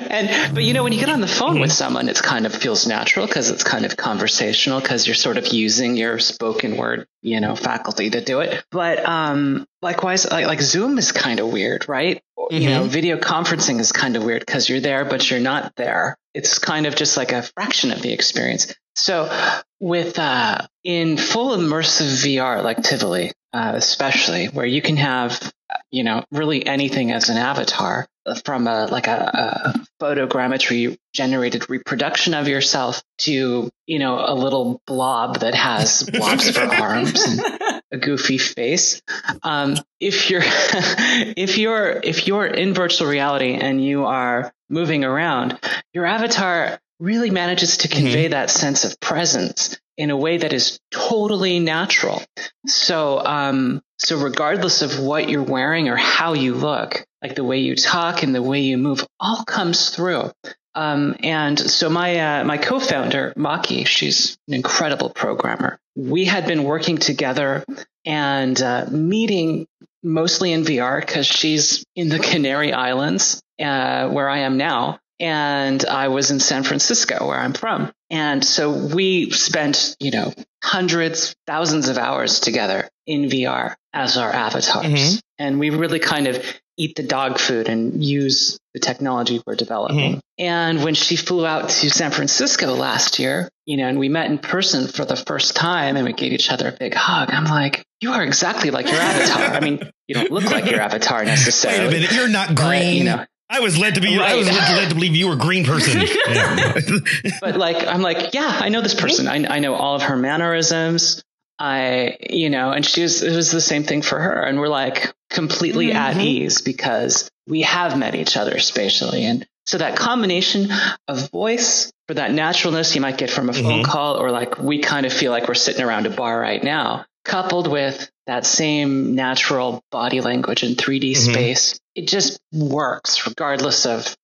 and but you know when you get on the phone with someone it kind of feels natural because it's kind of conversational because you're sort of using your spoken word you know faculty to do it. But um likewise like, like zoom is kind of weird right? You know video conferencing is kind of weird because you're there but you're not there. It's kind of just like a fraction of the experience. So with uh in full immersive vr like tivoli uh, especially where you can have you know really anything as an avatar from a like a, a photogrammetry generated reproduction of yourself to you know a little blob that has blobs for arms and a goofy face. Um, if you're if you're if you're in virtual reality and you are moving around your avatar really manages to convey that sense of presence in a way that is totally natural. So um so regardless of what you're wearing or how you look like the way you talk and the way you move all comes through Um, and so my uh, my co-founder Maki, she's an incredible programmer. We had been working together and uh, meeting mostly in VR because she's in the Canary Islands uh, where I am now, and I was in San Francisco where I'm from. And so we spent, you know, hundreds, thousands of hours together in VR as our avatars. Mm-hmm. And we really kind of eat the dog food and use the technology we're developing. Mm-hmm. And when she flew out to San Francisco last year, you know, and we met in person for the first time and we gave each other a big hug, I'm like, you are exactly like your avatar. I mean, you don't look like your avatar necessarily. Wait a minute, you're not green. But, you know, I was led to be. Right. I was led to believe you were a green person. but like, I'm like, yeah, I know this person. I, I know all of her mannerisms. I, you know, and she was, it was the same thing for her. And we're like completely mm-hmm. at ease because we have met each other spatially. And so that combination of voice for that naturalness you might get from a mm-hmm. phone call or like we kind of feel like we're sitting around a bar right now, coupled with that same natural body language in 3D mm-hmm. space, it just works regardless of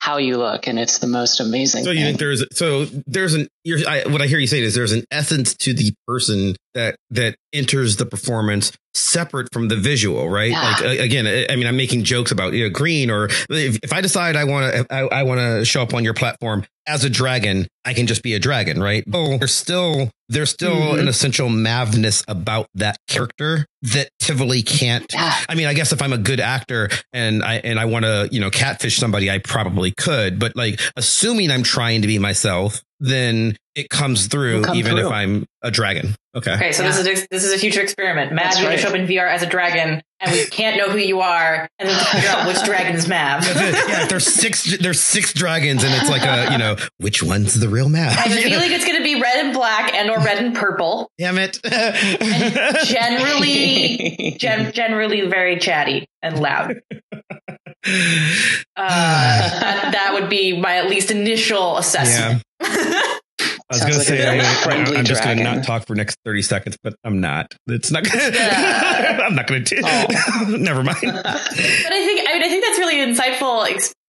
how you look and it's the most amazing so you thing. think there's so there's an I, what i hear you say is there's an essence to the person that that enters the performance separate from the visual right yeah. like again i mean i'm making jokes about you know green or if, if i decide i want to i, I want to show up on your platform as a dragon, I can just be a dragon, right? Oh, there's still there's still mm-hmm. an essential mavness about that character that Tivoli can't. I mean, I guess if I'm a good actor and I and I want to, you know, catfish somebody, I probably could. But like, assuming I'm trying to be myself, then it comes through even through. if I'm a dragon. Okay. Okay. So yeah. this is a, this is a future experiment. Mav, you right. show up in VR as a dragon, and we can't know who you are, and then to figure out which dragon is Mav. yeah, there's six there's six dragons, and it's like a you know which one's the real Mav. I have a feeling it's going to be red and black, and or red and purple. Damn it! generally, gen- generally very chatty and loud. Uh, that, that, would be my at least initial assessment. Yeah. I was going to say I'm, I'm, I'm just going to not talk for next 30 seconds, but I'm not. It's not. Gonna, yeah. I'm not going to. Oh. Never mind. but I think I mean I think that's really insightful,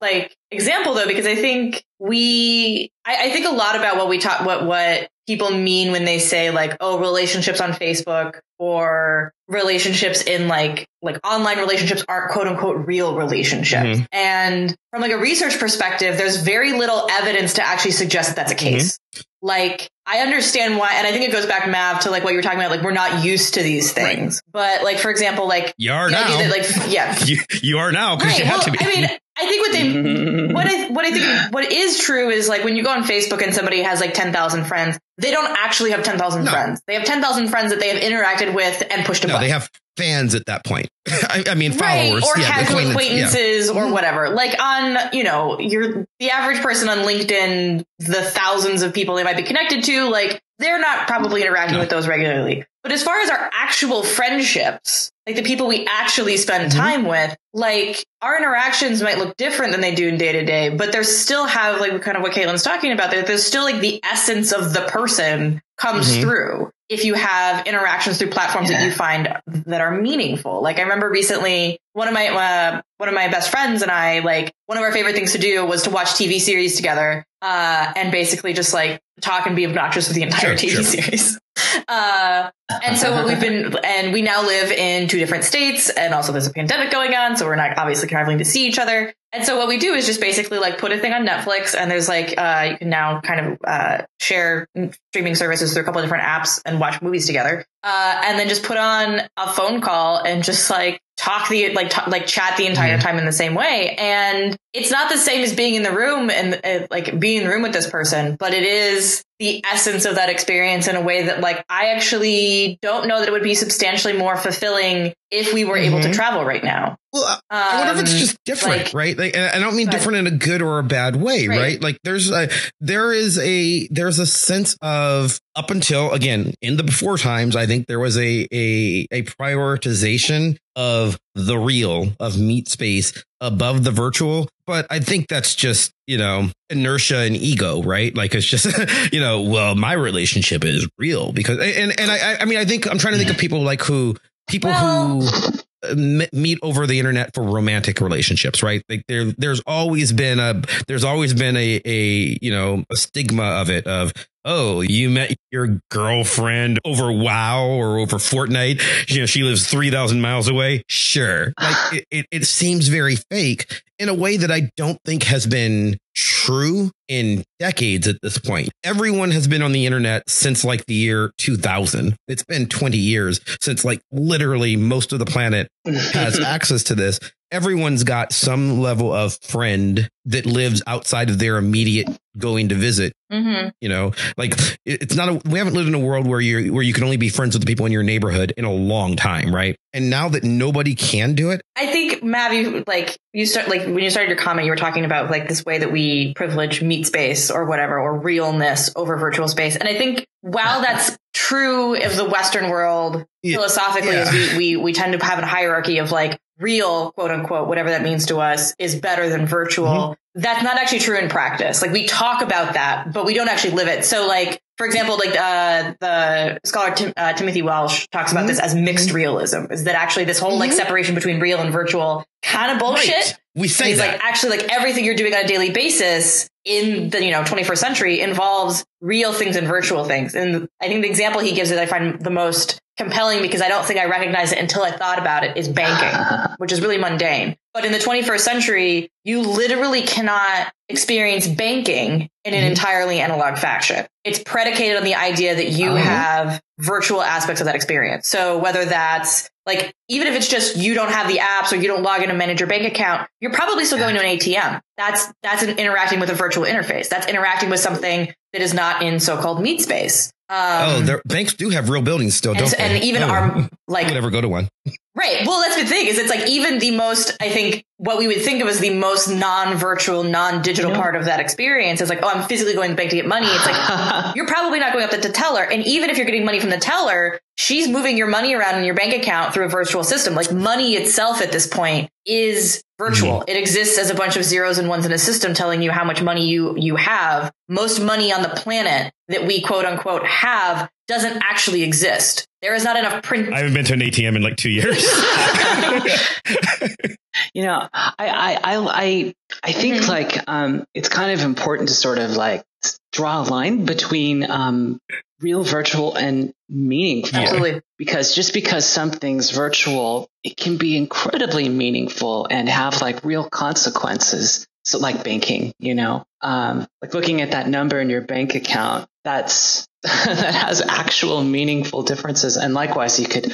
like example though, because I think we I, I think a lot about what we talk what what people mean when they say like oh relationships on Facebook or relationships in like like online relationships aren't quote unquote real relationships. Mm-hmm. And from like a research perspective, there's very little evidence to actually suggest that that's a case. Mm-hmm. Like I understand why, and I think it goes back, Mav, to like what you were talking about. Like we're not used to these things, right. but like for example, like you are now. That, like yeah, you, you are now because right. you have well, to be. I mean, I think what they, what I, what I think, what is true is like when you go on Facebook and somebody has like 10,000 friends, they don't actually have 10,000 no. friends. They have 10,000 friends that they have interacted with and pushed a no, button. They have fans at that point. I, I, mean, followers. Right, or yeah, casual acquaintances yeah. or whatever. Like on, you know, you're the average person on LinkedIn, the thousands of people they might be connected to, like they're not probably interacting no. with those regularly. But as far as our actual friendships, like the people we actually spend mm-hmm. time with, like our interactions might look different than they do in day to day, but there's still have like kind of what Caitlin's talking about there. There's still like the essence of the person comes mm-hmm. through if you have interactions through platforms yeah. that you find that are meaningful. Like I remember recently, one of my uh, one of my best friends and I, like one of our favorite things to do was to watch TV series together, uh, and basically just like talk and be obnoxious with the entire sure, TV sure. series. Uh, and so what we've been, and we now live in two different states, and also there's a pandemic going on, so we're not obviously traveling to see each other. And so what we do is just basically like put a thing on Netflix, and there's like uh, you can now kind of uh, share streaming services through a couple of different apps and watch movies together, uh, and then just put on a phone call and just like talk the like talk, like chat the entire mm-hmm. time in the same way and it's not the same as being in the room and uh, like being in the room with this person but it is the essence of that experience in a way that like I actually don't know that it would be substantially more fulfilling if we were mm-hmm. able to mm-hmm. travel right now. Well, I wonder if it's um, just different, like, right? Like, I don't mean different in a good or a bad way, right? right? Like, there's a there is a there's a sense of up until again in the before times, I think there was a a a prioritization of the real of meat space above the virtual. But I think that's just, you know, inertia and ego, right? Like it's just, you know, well, my relationship is real because, and, and I, I mean, I think I'm trying to think of people like who, people well, who, meet over the internet for romantic relationships, right? Like there, there's always been a, there's always been a, a, you know, a stigma of it of, oh, you met your girlfriend over WoW or over Fortnite. You know, she lives 3,000 miles away. Sure. Like it, it, it, seems very fake in a way that I don't think has been true in decades at this point. Everyone has been on the internet since like the year 2000. It's been 20 years since like literally most of the planet has access to this everyone's got some level of friend that lives outside of their immediate going to visit. Mm-hmm. You know, like it's not a, we haven't lived in a world where you where you can only be friends with the people in your neighborhood in a long time, right? And now that nobody can do it, I think Mav, like you start like when you started your comment, you were talking about like this way that we privilege meat space or whatever or realness over virtual space, and I think while that's true of the Western world yeah. philosophically, yeah. we, we we tend to have a hierarchy of like real, quote unquote, whatever that means to us, is better than virtual. Mm-hmm. That's not actually true in practice. Like we talk about that, but we don't actually live it. So like, for example, like uh, the scholar Tim, uh, Timothy Welsh talks about mm-hmm. this as mixed mm-hmm. realism. Is that actually this whole mm-hmm. like separation between real and virtual kind of bullshit? Right. We say that. like actually like everything you're doing on a daily basis in the you know 21st century involves real things and virtual things. And I think the example he gives that I find the most compelling because I don't think I recognized it until I thought about it is banking, which is really mundane. But in the 21st century, you literally cannot experience banking in an mm-hmm. entirely analog fashion. It's predicated on the idea that you uh-huh. have virtual aspects of that experience. So whether that's like, even if it's just you don't have the apps or you don't log in and manage your bank account, you're probably still going to an ATM. That's, that's an interacting with a virtual interface. That's interacting with something that is not in so-called meat space. Um, oh, banks do have real buildings still, don't and, they? And even oh, our like, would ever go to one. Right. Well, that's the thing is it's like even the most, I think what we would think of as the most non-virtual, non-digital yeah. part of that experience is like, oh, I'm physically going to the bank to get money. It's like, you're probably not going up to the teller. And even if you're getting money from the teller, she's moving your money around in your bank account through a virtual system. Like money itself at this point is virtual. Mm-hmm. It exists as a bunch of zeros and ones in a system telling you how much money you, you have. Most money on the planet that we quote unquote have doesn't actually exist. There is not enough print. I haven't been to an ATM in like two years. you know, I, I, I, I think mm-hmm. like, um, it's kind of important to sort of like draw a line between, um, real virtual and meaningful. Absolutely. Because just because something's virtual, it can be incredibly meaningful and have like real consequences. So like banking, you know, um, like looking at that number in your bank account, that's that has actual meaningful differences. And likewise, you could,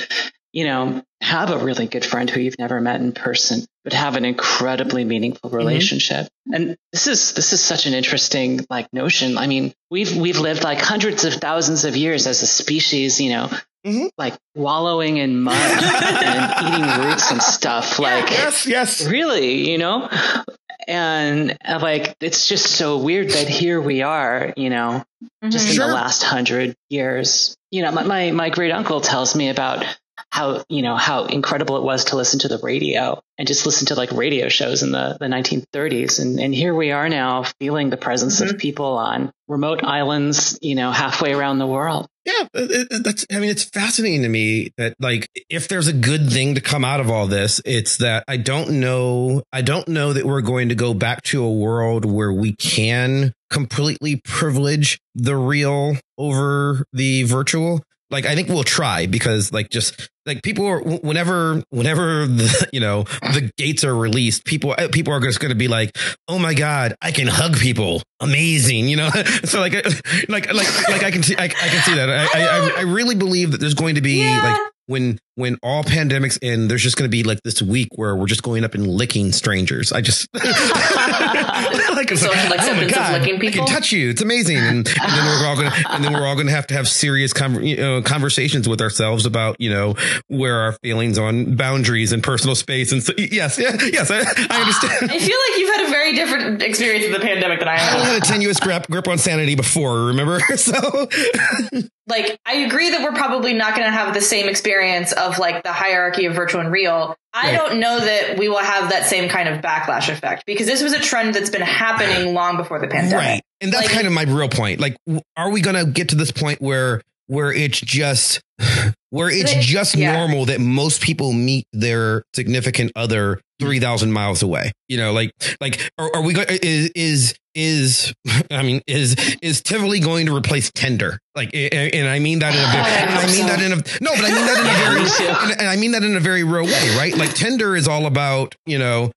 you know, have a really good friend who you've never met in person, but have an incredibly meaningful mm-hmm. relationship. Mm-hmm. And this is this is such an interesting like notion. I mean, we've we've lived like hundreds of thousands of years as a species, you know, Mm-hmm. like wallowing in mud and eating roots and stuff. Like, yes, yes, really, you know, and uh, like it's just so weird that here we are, you know, mm-hmm. just in sure. the last hundred years. You know, my, my my great uncle tells me about how you know how incredible it was to listen to the radio and just listen to like radio shows in the, the 1930s and and here we are now feeling the presence mm-hmm. of people on remote islands you know halfway around the world. Yeah that's i mean it's fascinating to me that like if there's a good thing to come out of all this it's that i don't know i don't know that we're going to go back to a world where we can completely privilege the real over the virtual like I think we'll try because like just like people are whenever whenever the, you know the gates are released people uh, people are just going to be like oh my god I can hug people amazing you know so like like like like I can see I, I can see that I, I I really believe that there's going to be yeah. like when when all pandemics end, there's just going to be like this week where we're just going up and licking strangers. I just like, social like oh my God, licking people. I can touch you. It's amazing. And, and then we're all going to and then we're all going to have to have serious con- you know, conversations with ourselves about you know where our feelings on boundaries and personal space. And so yes, yeah, yes, I, I understand. I feel like you've had a very different experience of the pandemic than I have. I had a tenuous grip grip on sanity before. Remember, so like I agree that we're probably not going to have the same experience of like the hierarchy of virtual and real. I don't know that we will have that same kind of backlash effect because this was a trend that's been happening long before the pandemic. Right. And that's like, kind of my real point. Like, are we going to get to this point where where it's just where it's just yeah. normal that most people meet their significant other 3000 miles away you know like like are, are we going is is is i mean is is tivoli going to replace tinder like and, and i mean that in a very I i mean so. that in a no but i mean that in a very and, and i mean that in a very real way right like tinder is all about you know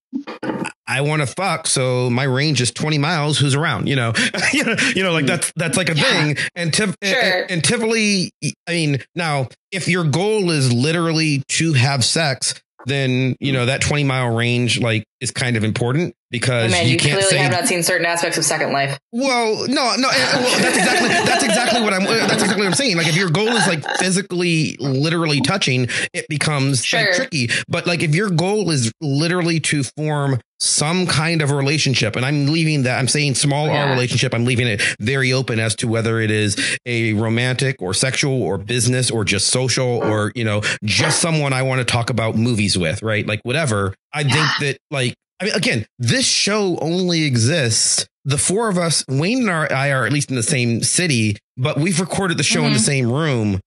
I want to fuck, so my range is 20 miles. Who's around? You know, you know, you know, like that's that's like a thing. And Tiv- Sure. and, and Tivoli, I mean, now if your goal is literally to have sex, then you know that 20 mile range like is kind of important Oh, because man, you you, can't clearly say have not seen certain aspects of Second Life. well, no, no. eh, Well, that's exactly that's exactly what I'm. That's exactly what I'm saying. Like, if your goal is like physically, literally touching, it becomes like, tricky. But like, if your goal is literally to form some kind of a relationship, and I'm leaving that. I'm saying small R relationship. I'm leaving it very open as to whether it is a romantic or sexual or business or just social or you know just someone I want to talk about movies with, right? Like whatever. I think that like I mean, again, this show only exists. The four of us, Wayne and I are at least in the same city, but we've recorded the show in the Mhm. same room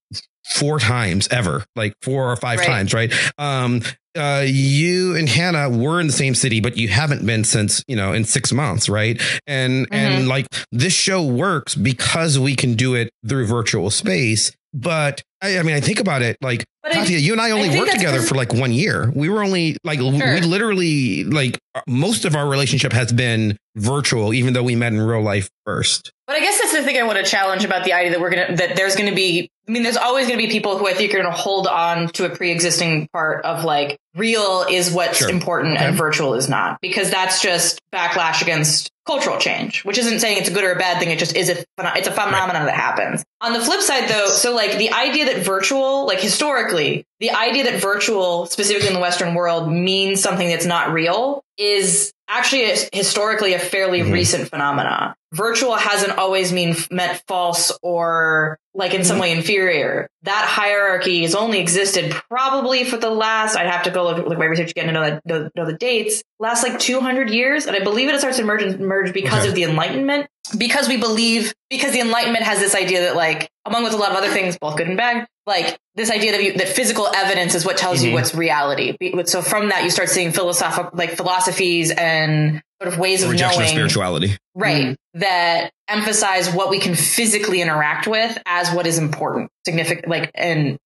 four times ever, like four or five Right. times, right? Um, uh, you and Hannah were in the same city, but you haven't been since, you know, in six months, right? And, and like this show works because we can do it through virtual space. But I, I mean, I think about it like But I- Katya, you and I only think worked together for like one year. We were only like we literally like uh, most of our relationship has been virtual, even though we met in real life first. But I guess that's the thing I want to challenge about the idea that we're gonna that there's gonna be. I mean, there's always gonna be people who I think are gonna hold on to a pre-existing part of like real is what's Sure. important Okay. and virtual is not, because that's just backlash against cultural change, which isn't saying it's a good or a bad thing. It just is a it's a phenomenon that happens. On the flip side, though, so like the idea that virtual, like historically, the idea that virtual, specifically in the Western world, means something that's not real is actually a, historically a fairly Mhm. recent phenomena. Virtual hasn't always mean meant false or like in some way inferior. That hierarchy has only existed probably for the last. I'd have to go look, look my research again to know that know, know the dates. Last like two hundred years, and I believe it starts to emerge merge because Okay. of the Enlightenment. Because we believe because the Enlightenment has this idea that like among with a lot of other things, both good and bad, like this idea that you, that physical evidence is what tells Mhm. you what's reality. So from that, you start seeing philosophical like philosophies and sort of ways of Rejection knowing of spirituality. right mm. that emphasize what we can physically interact with as what is important significant like and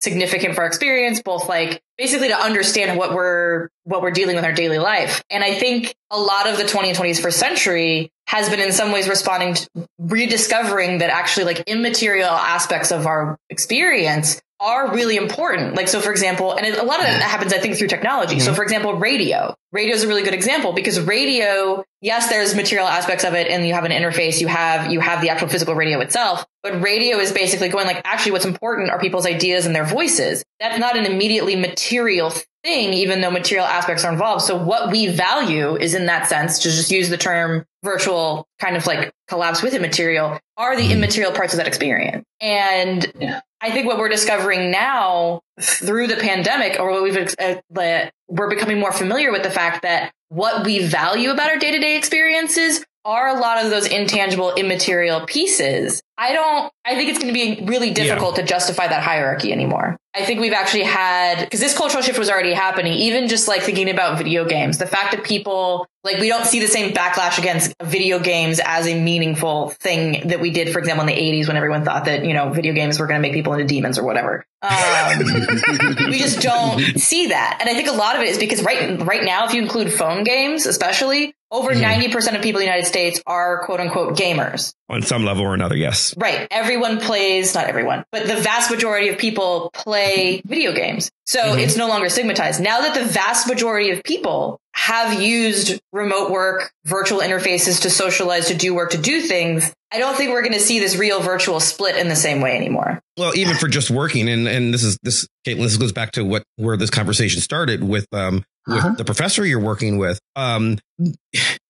significant for our experience both like basically to understand what we're what we're dealing with in our daily life and i think a lot of the 20 and 21st first has been in some ways responding to rediscovering that actually like immaterial aspects of our experience are really important. Like, so for example, and a lot of that mm. happens, I think, through technology. So mm-hmm. for example, radio. Radio is a really good example because radio, yes, there's material aspects of it and you have an interface, you have, you have the actual physical radio itself, but radio is basically going like, actually what's important are people's ideas and their voices. That's not an immediately material thing, even though material aspects are involved. So what we value is in that sense, to just use the term virtual kind of like collapse with immaterial, are the immaterial parts of that experience. And Yeah. I think what we're discovering now through the pandemic, or what we've uh, we're becoming more familiar with the fact that what we value about our day to day experiences are a lot of those intangible, immaterial pieces. I don't. I think it's going to be really difficult to justify that hierarchy anymore. I think we've actually had because this cultural shift was already happening. Even just like thinking about video games, the fact that people like we don't see the same backlash against video games as a meaningful thing that we did, for example, in the '80s when everyone thought that you know video games were going to make people into demons or whatever. Um, we just don't see that, and I think a lot of it is because right right now, if you include phone games, especially. Over Mhm. 90% of people in the United States are quote unquote gamers. On some level or another, yes. Right. Everyone plays, not everyone, but the vast majority of people play video games. So Mhm. it's no longer stigmatized. Now that the vast majority of people have used remote work, virtual interfaces to socialize, to do work, to do things, I don't think we're going to see this real virtual split in the same way anymore. Well, even for just working, and and this is this. Caitlin, this goes back to what where this conversation started with um with Uh-huh. the professor you're working with. Um,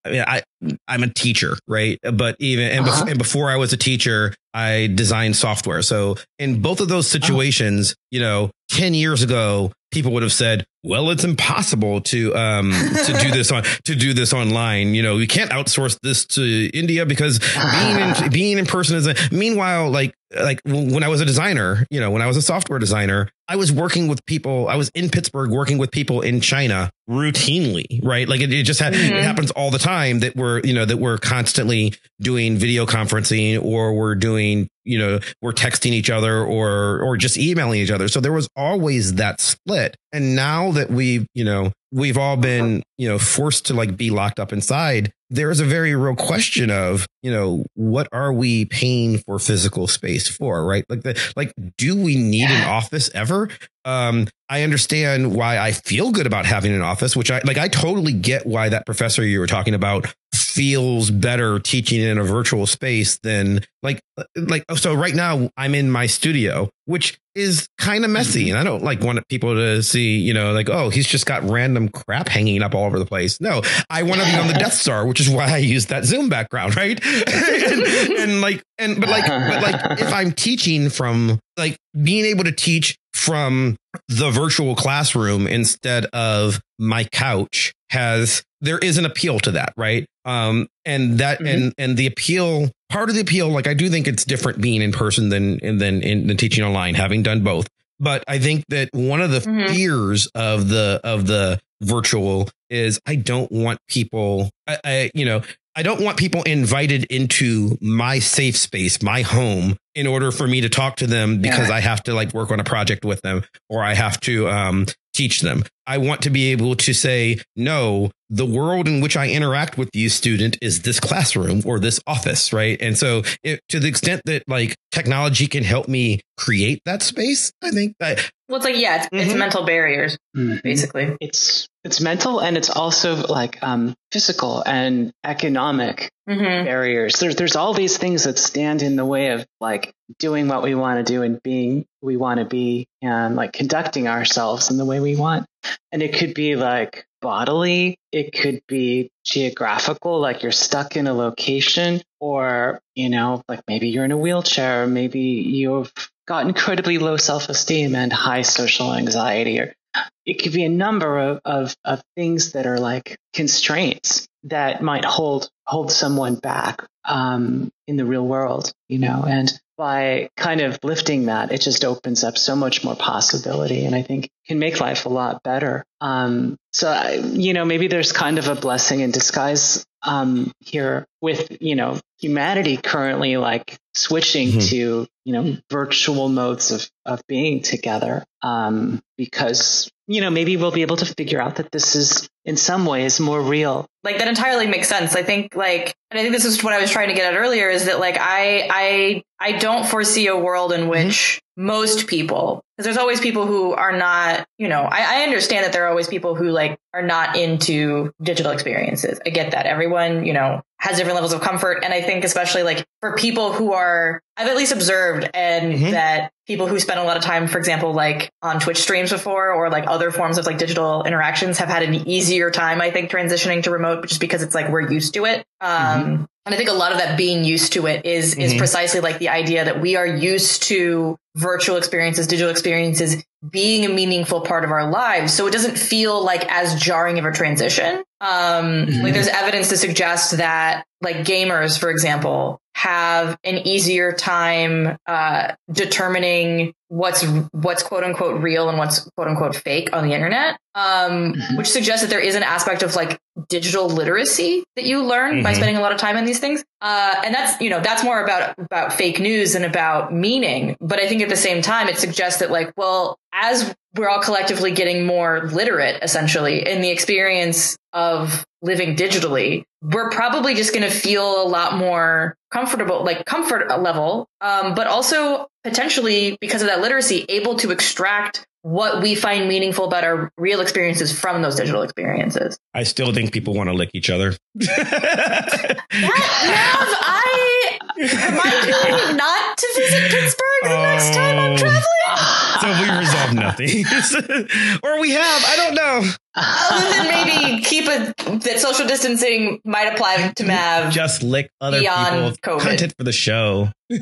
I mean, I I'm a teacher, right? But even and, Uh-huh. and before I was a teacher, I designed software. So in both of those situations, you know, ten years ago, people would have said, "Well, it's impossible to um to do this on to do this online. You know, you can't outsource this to India because being in being in person is a." Meanwhile, like like when I was a designer, you know, when I was a software designer, I was working with people. I was in Pittsburgh working with people in China routinely, right? Like it, it just ha- mm-hmm. it happens all the time that we're, you know, that we're constantly doing video conferencing or we're doing, you know, we're texting each other or, or just emailing each other. So there was always that split. And now that we've, you know, we've all been, you know, forced to like be locked up inside, there is a very real question of, you know, what are we paying for physical space for, right? Like the, like, do we need yeah. an office ever? Um, I understand why I feel good about having an office, which I like. I totally get why that professor you were talking about feels better teaching in a virtual space than like like so right now I'm in my studio which is kind of messy mm-hmm. and I don't like want people to see you know like oh he's just got random crap hanging up all over the place. No I want to be on the Death Star which is why I use that Zoom background right? And, and like and but like but like if I'm teaching from like being able to teach from the virtual classroom instead of my couch has there is an appeal to that right um and that mm-hmm. and and the appeal part of the appeal like i do think it's different being in person than and than in the teaching online having done both but i think that one of the mm-hmm. fears of the of the virtual is i don't want people I, I you know I don't want people invited into my safe space, my home, in order for me to talk to them because yeah. I have to like work on a project with them or I have to um, teach them. I want to be able to say, no, the world in which I interact with you, student, is this classroom or this office, right? And so, it, to the extent that like technology can help me create that space, I think that. Well, it's like yeah, it's, mm-hmm. it's mental barriers, mm-hmm. basically. It's it's mental and it's also like um, physical and economic mm-hmm. barriers. There's there's all these things that stand in the way of like doing what we want to do and being we want to be and like conducting ourselves in the way we want. And it could be like bodily, it could be geographical, like you're stuck in a location, or you know, like maybe you're in a wheelchair, maybe you've got incredibly low self esteem and high social anxiety, or it could be a number of, of, of things that are like constraints that might hold hold someone back um, in the real world, you know. And by kind of lifting that, it just opens up so much more possibility, and I think can make life a lot better. Um, so, you know, maybe there's kind of a blessing in disguise um, here with you know humanity currently like switching mm-hmm. to you know virtual modes of of being together um, because you know maybe we'll be able to figure out that this is in some ways more real. Like that entirely makes sense. I think like and i think this is what i was trying to get at earlier is that like i i i don't foresee a world in which most people because there's always people who are not you know I, I, understand that there are always people who like are not into digital experiences. I get that. Everyone you know has different levels of comfort and i think especially like for people who are i've at least observed and mm-hmm. that people who spend a lot of time for example like on twitch streams before or like other forms of like digital interactions have had an easier time i think transitioning to remote just because it's like we're used to it um, mm-hmm. And I think a lot of that being used to it is, mm-hmm. is precisely like the idea that we are used to virtual experiences, digital experiences being a meaningful part of our lives. So it doesn't feel like as jarring of a transition. Um, mm-hmm. like there's evidence to suggest that like gamers, for example, have an easier time uh, determining what's what's quote unquote real and what's quote unquote fake on the internet, um, mm-hmm. which suggests that there is an aspect of like digital literacy that you learn mm-hmm. by spending a lot of time in these things. Uh, and that's you know that's more about about fake news and about meaning. But I think at the same time, it suggests that like well, as we're all collectively getting more literate essentially in the experience of living digitally, we're probably just going to feel a lot more comfortable, like comfort level, um, but also potentially because of that literacy, able to extract what we find meaningful about our real experiences from those digital experiences. I still think people want to lick each other. that, Mav, I remind me not to visit Pittsburgh the next time I'm traveling. So we resolve nothing, or we have. I don't know. Other than maybe keep a that social distancing might apply to Mav. Just lick other people's COVID. content for the show. Uh,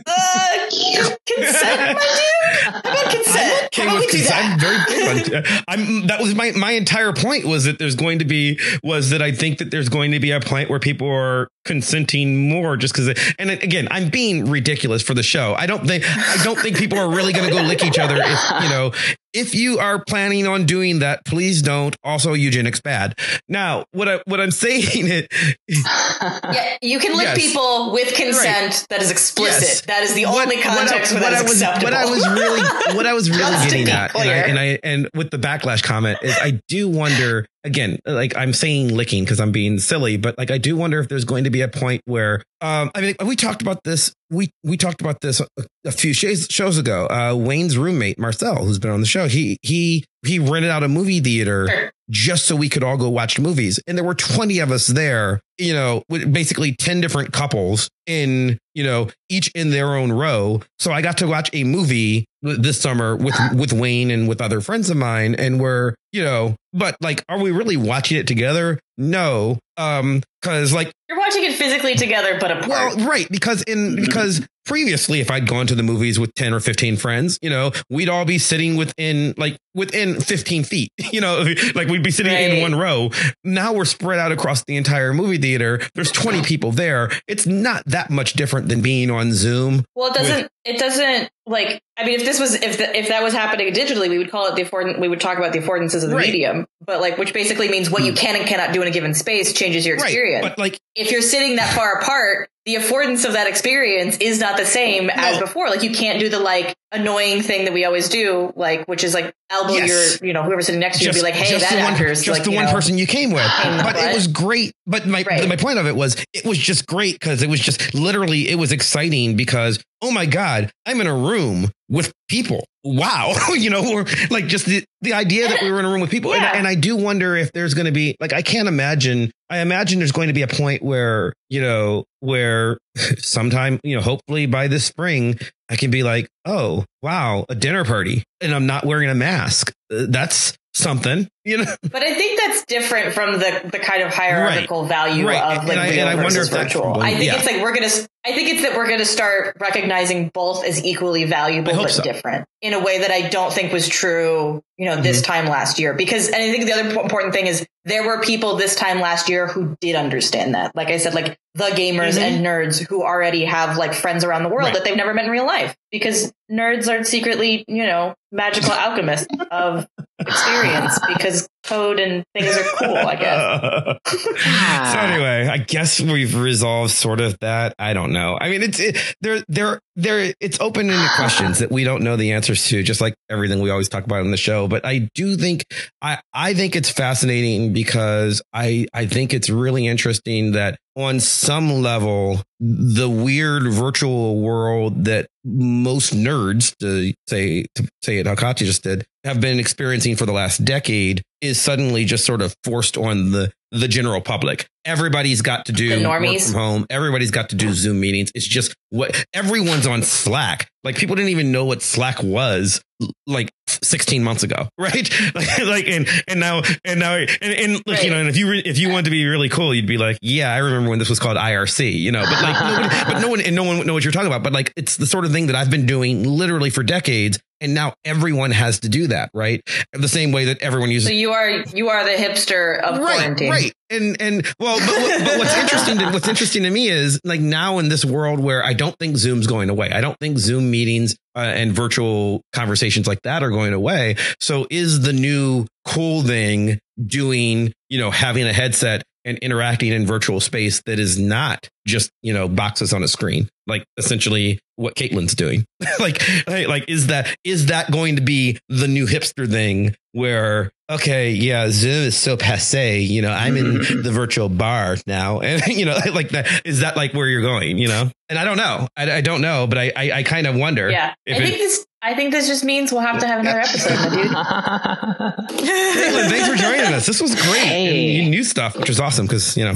consent, my dude. about consent? How about we do that? I'm very big on. I'm. That was my my entire point was that there's going to be was that I think that there's going to be a point where people are consenting more just because and again i'm being ridiculous for the show i don't think i don't think people are really going to go lick each other if you know if you are planning on doing that, please don't. Also, eugenics bad. Now, what I what I'm saying it. yeah, you can lick yes. people with consent. Right. That is explicit. Yes. That is the only context what, I, what, I was, acceptable. What I was really what I was really getting at, and I, and I and with the backlash comment is, I do wonder again, like I'm saying licking because I'm being silly, but like I do wonder if there's going to be a point where um, I mean we talked about this we we talked about this a, a few shows shows ago. Uh, Wayne's roommate Marcel, who's been on the show, he he he rented out a movie theater just so we could all go watch movies, and there were twenty of us there. You know, with basically ten different couples in you know each in their own row. So I got to watch a movie this summer with with Wayne and with other friends of mine, and we're you know, but like, are we really watching it together? No, um, because like you're watching it physically together, but apart. Well, right, because in because previously, if I'd gone to the movies with ten or fifteen friends, you know, we'd all be sitting within like within fifteen feet. You know, like we'd be sitting right. in one row. Now we're spread out across the entire movie theater. There's twenty people there. It's not that much different than being on Zoom. Well, it doesn't. With, it doesn't like I mean, if this was if the, if that was happening digitally, we would call it the afford. We would talk about the affordances of the right. medium, but like, which basically means what you hmm. can and cannot do in a given space changes your experience. Right. But like, if you're sitting that far apart, the affordance of that experience is not the same no. as before. Like, you can't do the like annoying thing that we always do, like which is like elbow yes. your, you know, whoever's sitting next to you and be like, hey, that one, actor's just like, the one know, person you came with. But it was great. But my right. my point of it was it was just great because it was just literally it was exciting because oh my god, I'm in a room with people. Wow. you know, or like just the, the idea that we were in a room with people. Yeah. And, and I do wonder if there's going to be like, I can't imagine, I imagine there's going to be a point where, you know, where sometime, you know, hopefully by this spring, I can be like, oh, wow, a dinner party and I'm not wearing a mask. Uh, that's something, you know. But I think that's different from the the kind of hierarchical right. value right. of like and real I, versus virtual. I think yeah. it's like we're gonna. I think it's that we're gonna start recognizing both as equally valuable but so. different in a way that I don't think was true, you know, this mm-hmm. time last year. Because and I think the other important thing is there were people this time last year who did understand that. Like I said, like the gamers mm-hmm. and nerds who already have like friends around the world right. that they've never met in real life because nerds are secretly, you know, magical alchemists of experience because code and things are cool, I guess. so anyway, I guess we've resolved sort of that. I don't know. I mean, it's it, there, there, there. It's open ended questions that we don't know the answers to, just like everything we always talk about on the show. But I do think I I think it's fascinating because I I think it's really interesting that on some level the weird virtual world that most nerds to say to say it how Katya just did have been experiencing for the last decade is suddenly just sort of forced on the the general public. Everybody's got to do work from home. Everybody's got to do Zoom meetings. It's just what everyone's on Slack. Like people didn't even know what Slack was like 16 months ago, right? Like, and and now and now and, and look, right. you know, and if you re, if you want to be really cool, you'd be like, yeah, I remember when this was called IRC, you know, but like, nobody, but no one and no one know what you're talking about. But like, it's the sort of thing that I've been doing literally for decades, and now everyone has to do that, right? The same way that everyone uses. So you are you are the hipster of right, quarantine, right? And and well, but, but what's interesting to, what's interesting to me is like now in this world where I don't think Zoom's going away. I don't think Zoom meetings uh, and virtual conversations like that are going away. So is the new cool thing doing you know having a headset and interacting in virtual space that is not just you know boxes on a screen. Like essentially what Caitlin's doing. Like like is that is that going to be the new hipster thing where okay yeah zoom is so passe you know i'm in mm-hmm. the virtual bar now. And you know like that is that like where you're going you know? And i don't know. I, I don't know but i i, I kind of wonder yeah. i think it, this I think this just means we'll have to have another episode, my dude. Caitlin, thanks for joining us. This was great. Hey. And new stuff, which is awesome because, you know.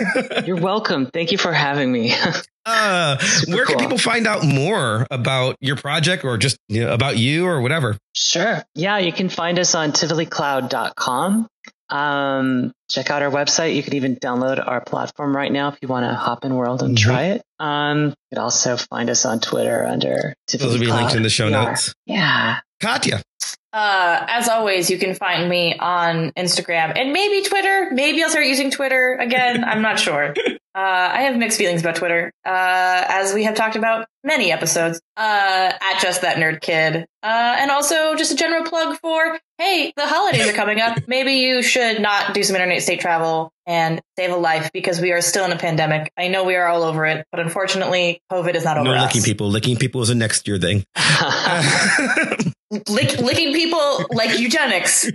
You're welcome. Thank you for having me. Uh, where cool. can people find out more about your project or just you know, about you or whatever? Sure. Yeah, you can find us on tivolicloud.com. Um, check out our website. You can even download our platform right now if you want to hop in world and mm-hmm. try it. Um, you can also find us on Twitter under Tivoli Those will be linked in the show notes. Yeah. Katya. Uh, as always, you can find me on Instagram and maybe Twitter. Maybe I'll start using Twitter again. I'm not sure. Uh, I have mixed feelings about Twitter, uh, as we have talked about many episodes. Uh, at just that nerd kid, uh, and also just a general plug for hey, the holidays are coming up. Maybe you should not do some internet state travel and save a life because we are still in a pandemic. I know we are all over it, but unfortunately, COVID is not over. No us. licking people. Licking people is a next year thing. Lick, licking people like eugenics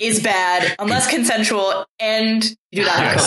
is bad unless consensual and you do not have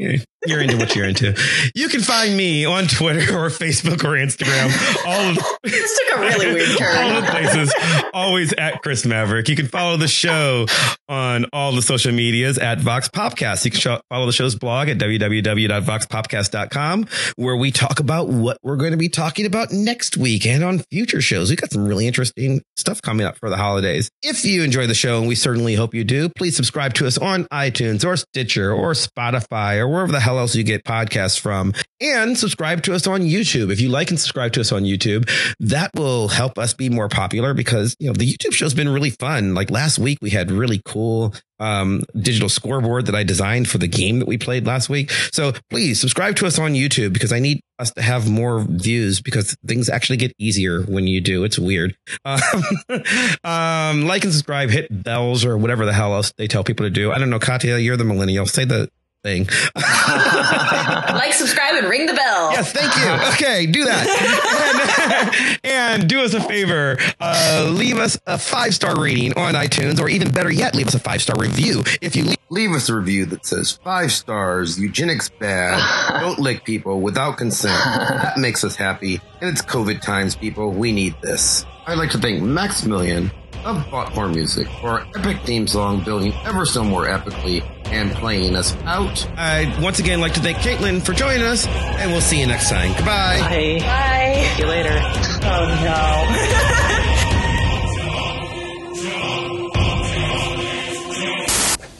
COVID. You're into what you're into. You can find me on Twitter or Facebook or Instagram. All of this took a really weird turn. all the places. Always at Chris Maverick. You can follow the show on all the social medias at Vox Popcast. You can show, follow the show's blog at www.voxpopcast.com where we talk about what we're going to be talking about next week and on future shows. We got some really interesting stuff coming up for the holidays. If you enjoy the show, and we certainly hope you do, please subscribe to us on iTunes or Stitcher or Spotify or wherever the hell else you get podcasts from. And subscribe to us on YouTube. If you like and subscribe to us on YouTube, that will help us be more popular because, you know, the YouTube show's been really fun. Like last week, we had really cool um, digital scoreboard that I designed for the game that we played last week. So please subscribe to us on YouTube because I need us to have more views because things actually get easier when you do. It's weird. Um, um, like and subscribe, hit bells or whatever the hell else they tell people to do. I don't know, Katya, you're the millennial. Say the thing. like, subscribe, and ring the bell. Yes, thank you. Okay, do that. And, and do us a favor. Uh, leave us a five star rating on iTunes, or even better yet, leave us a five star review. If you leave, Leave us a review that says five stars, eugenics bad, don't lick people without consent. That makes us happy. And it's COVID times, people. We need this. I'd like to thank Maximilian of Botmore Music for our epic theme song, building ever so more epically and playing us out. I'd once again like to thank Caitlin for joining us, and we'll see you next time. Goodbye. Bye. Bye. See you later. Oh no.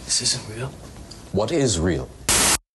This isn't real. What is real?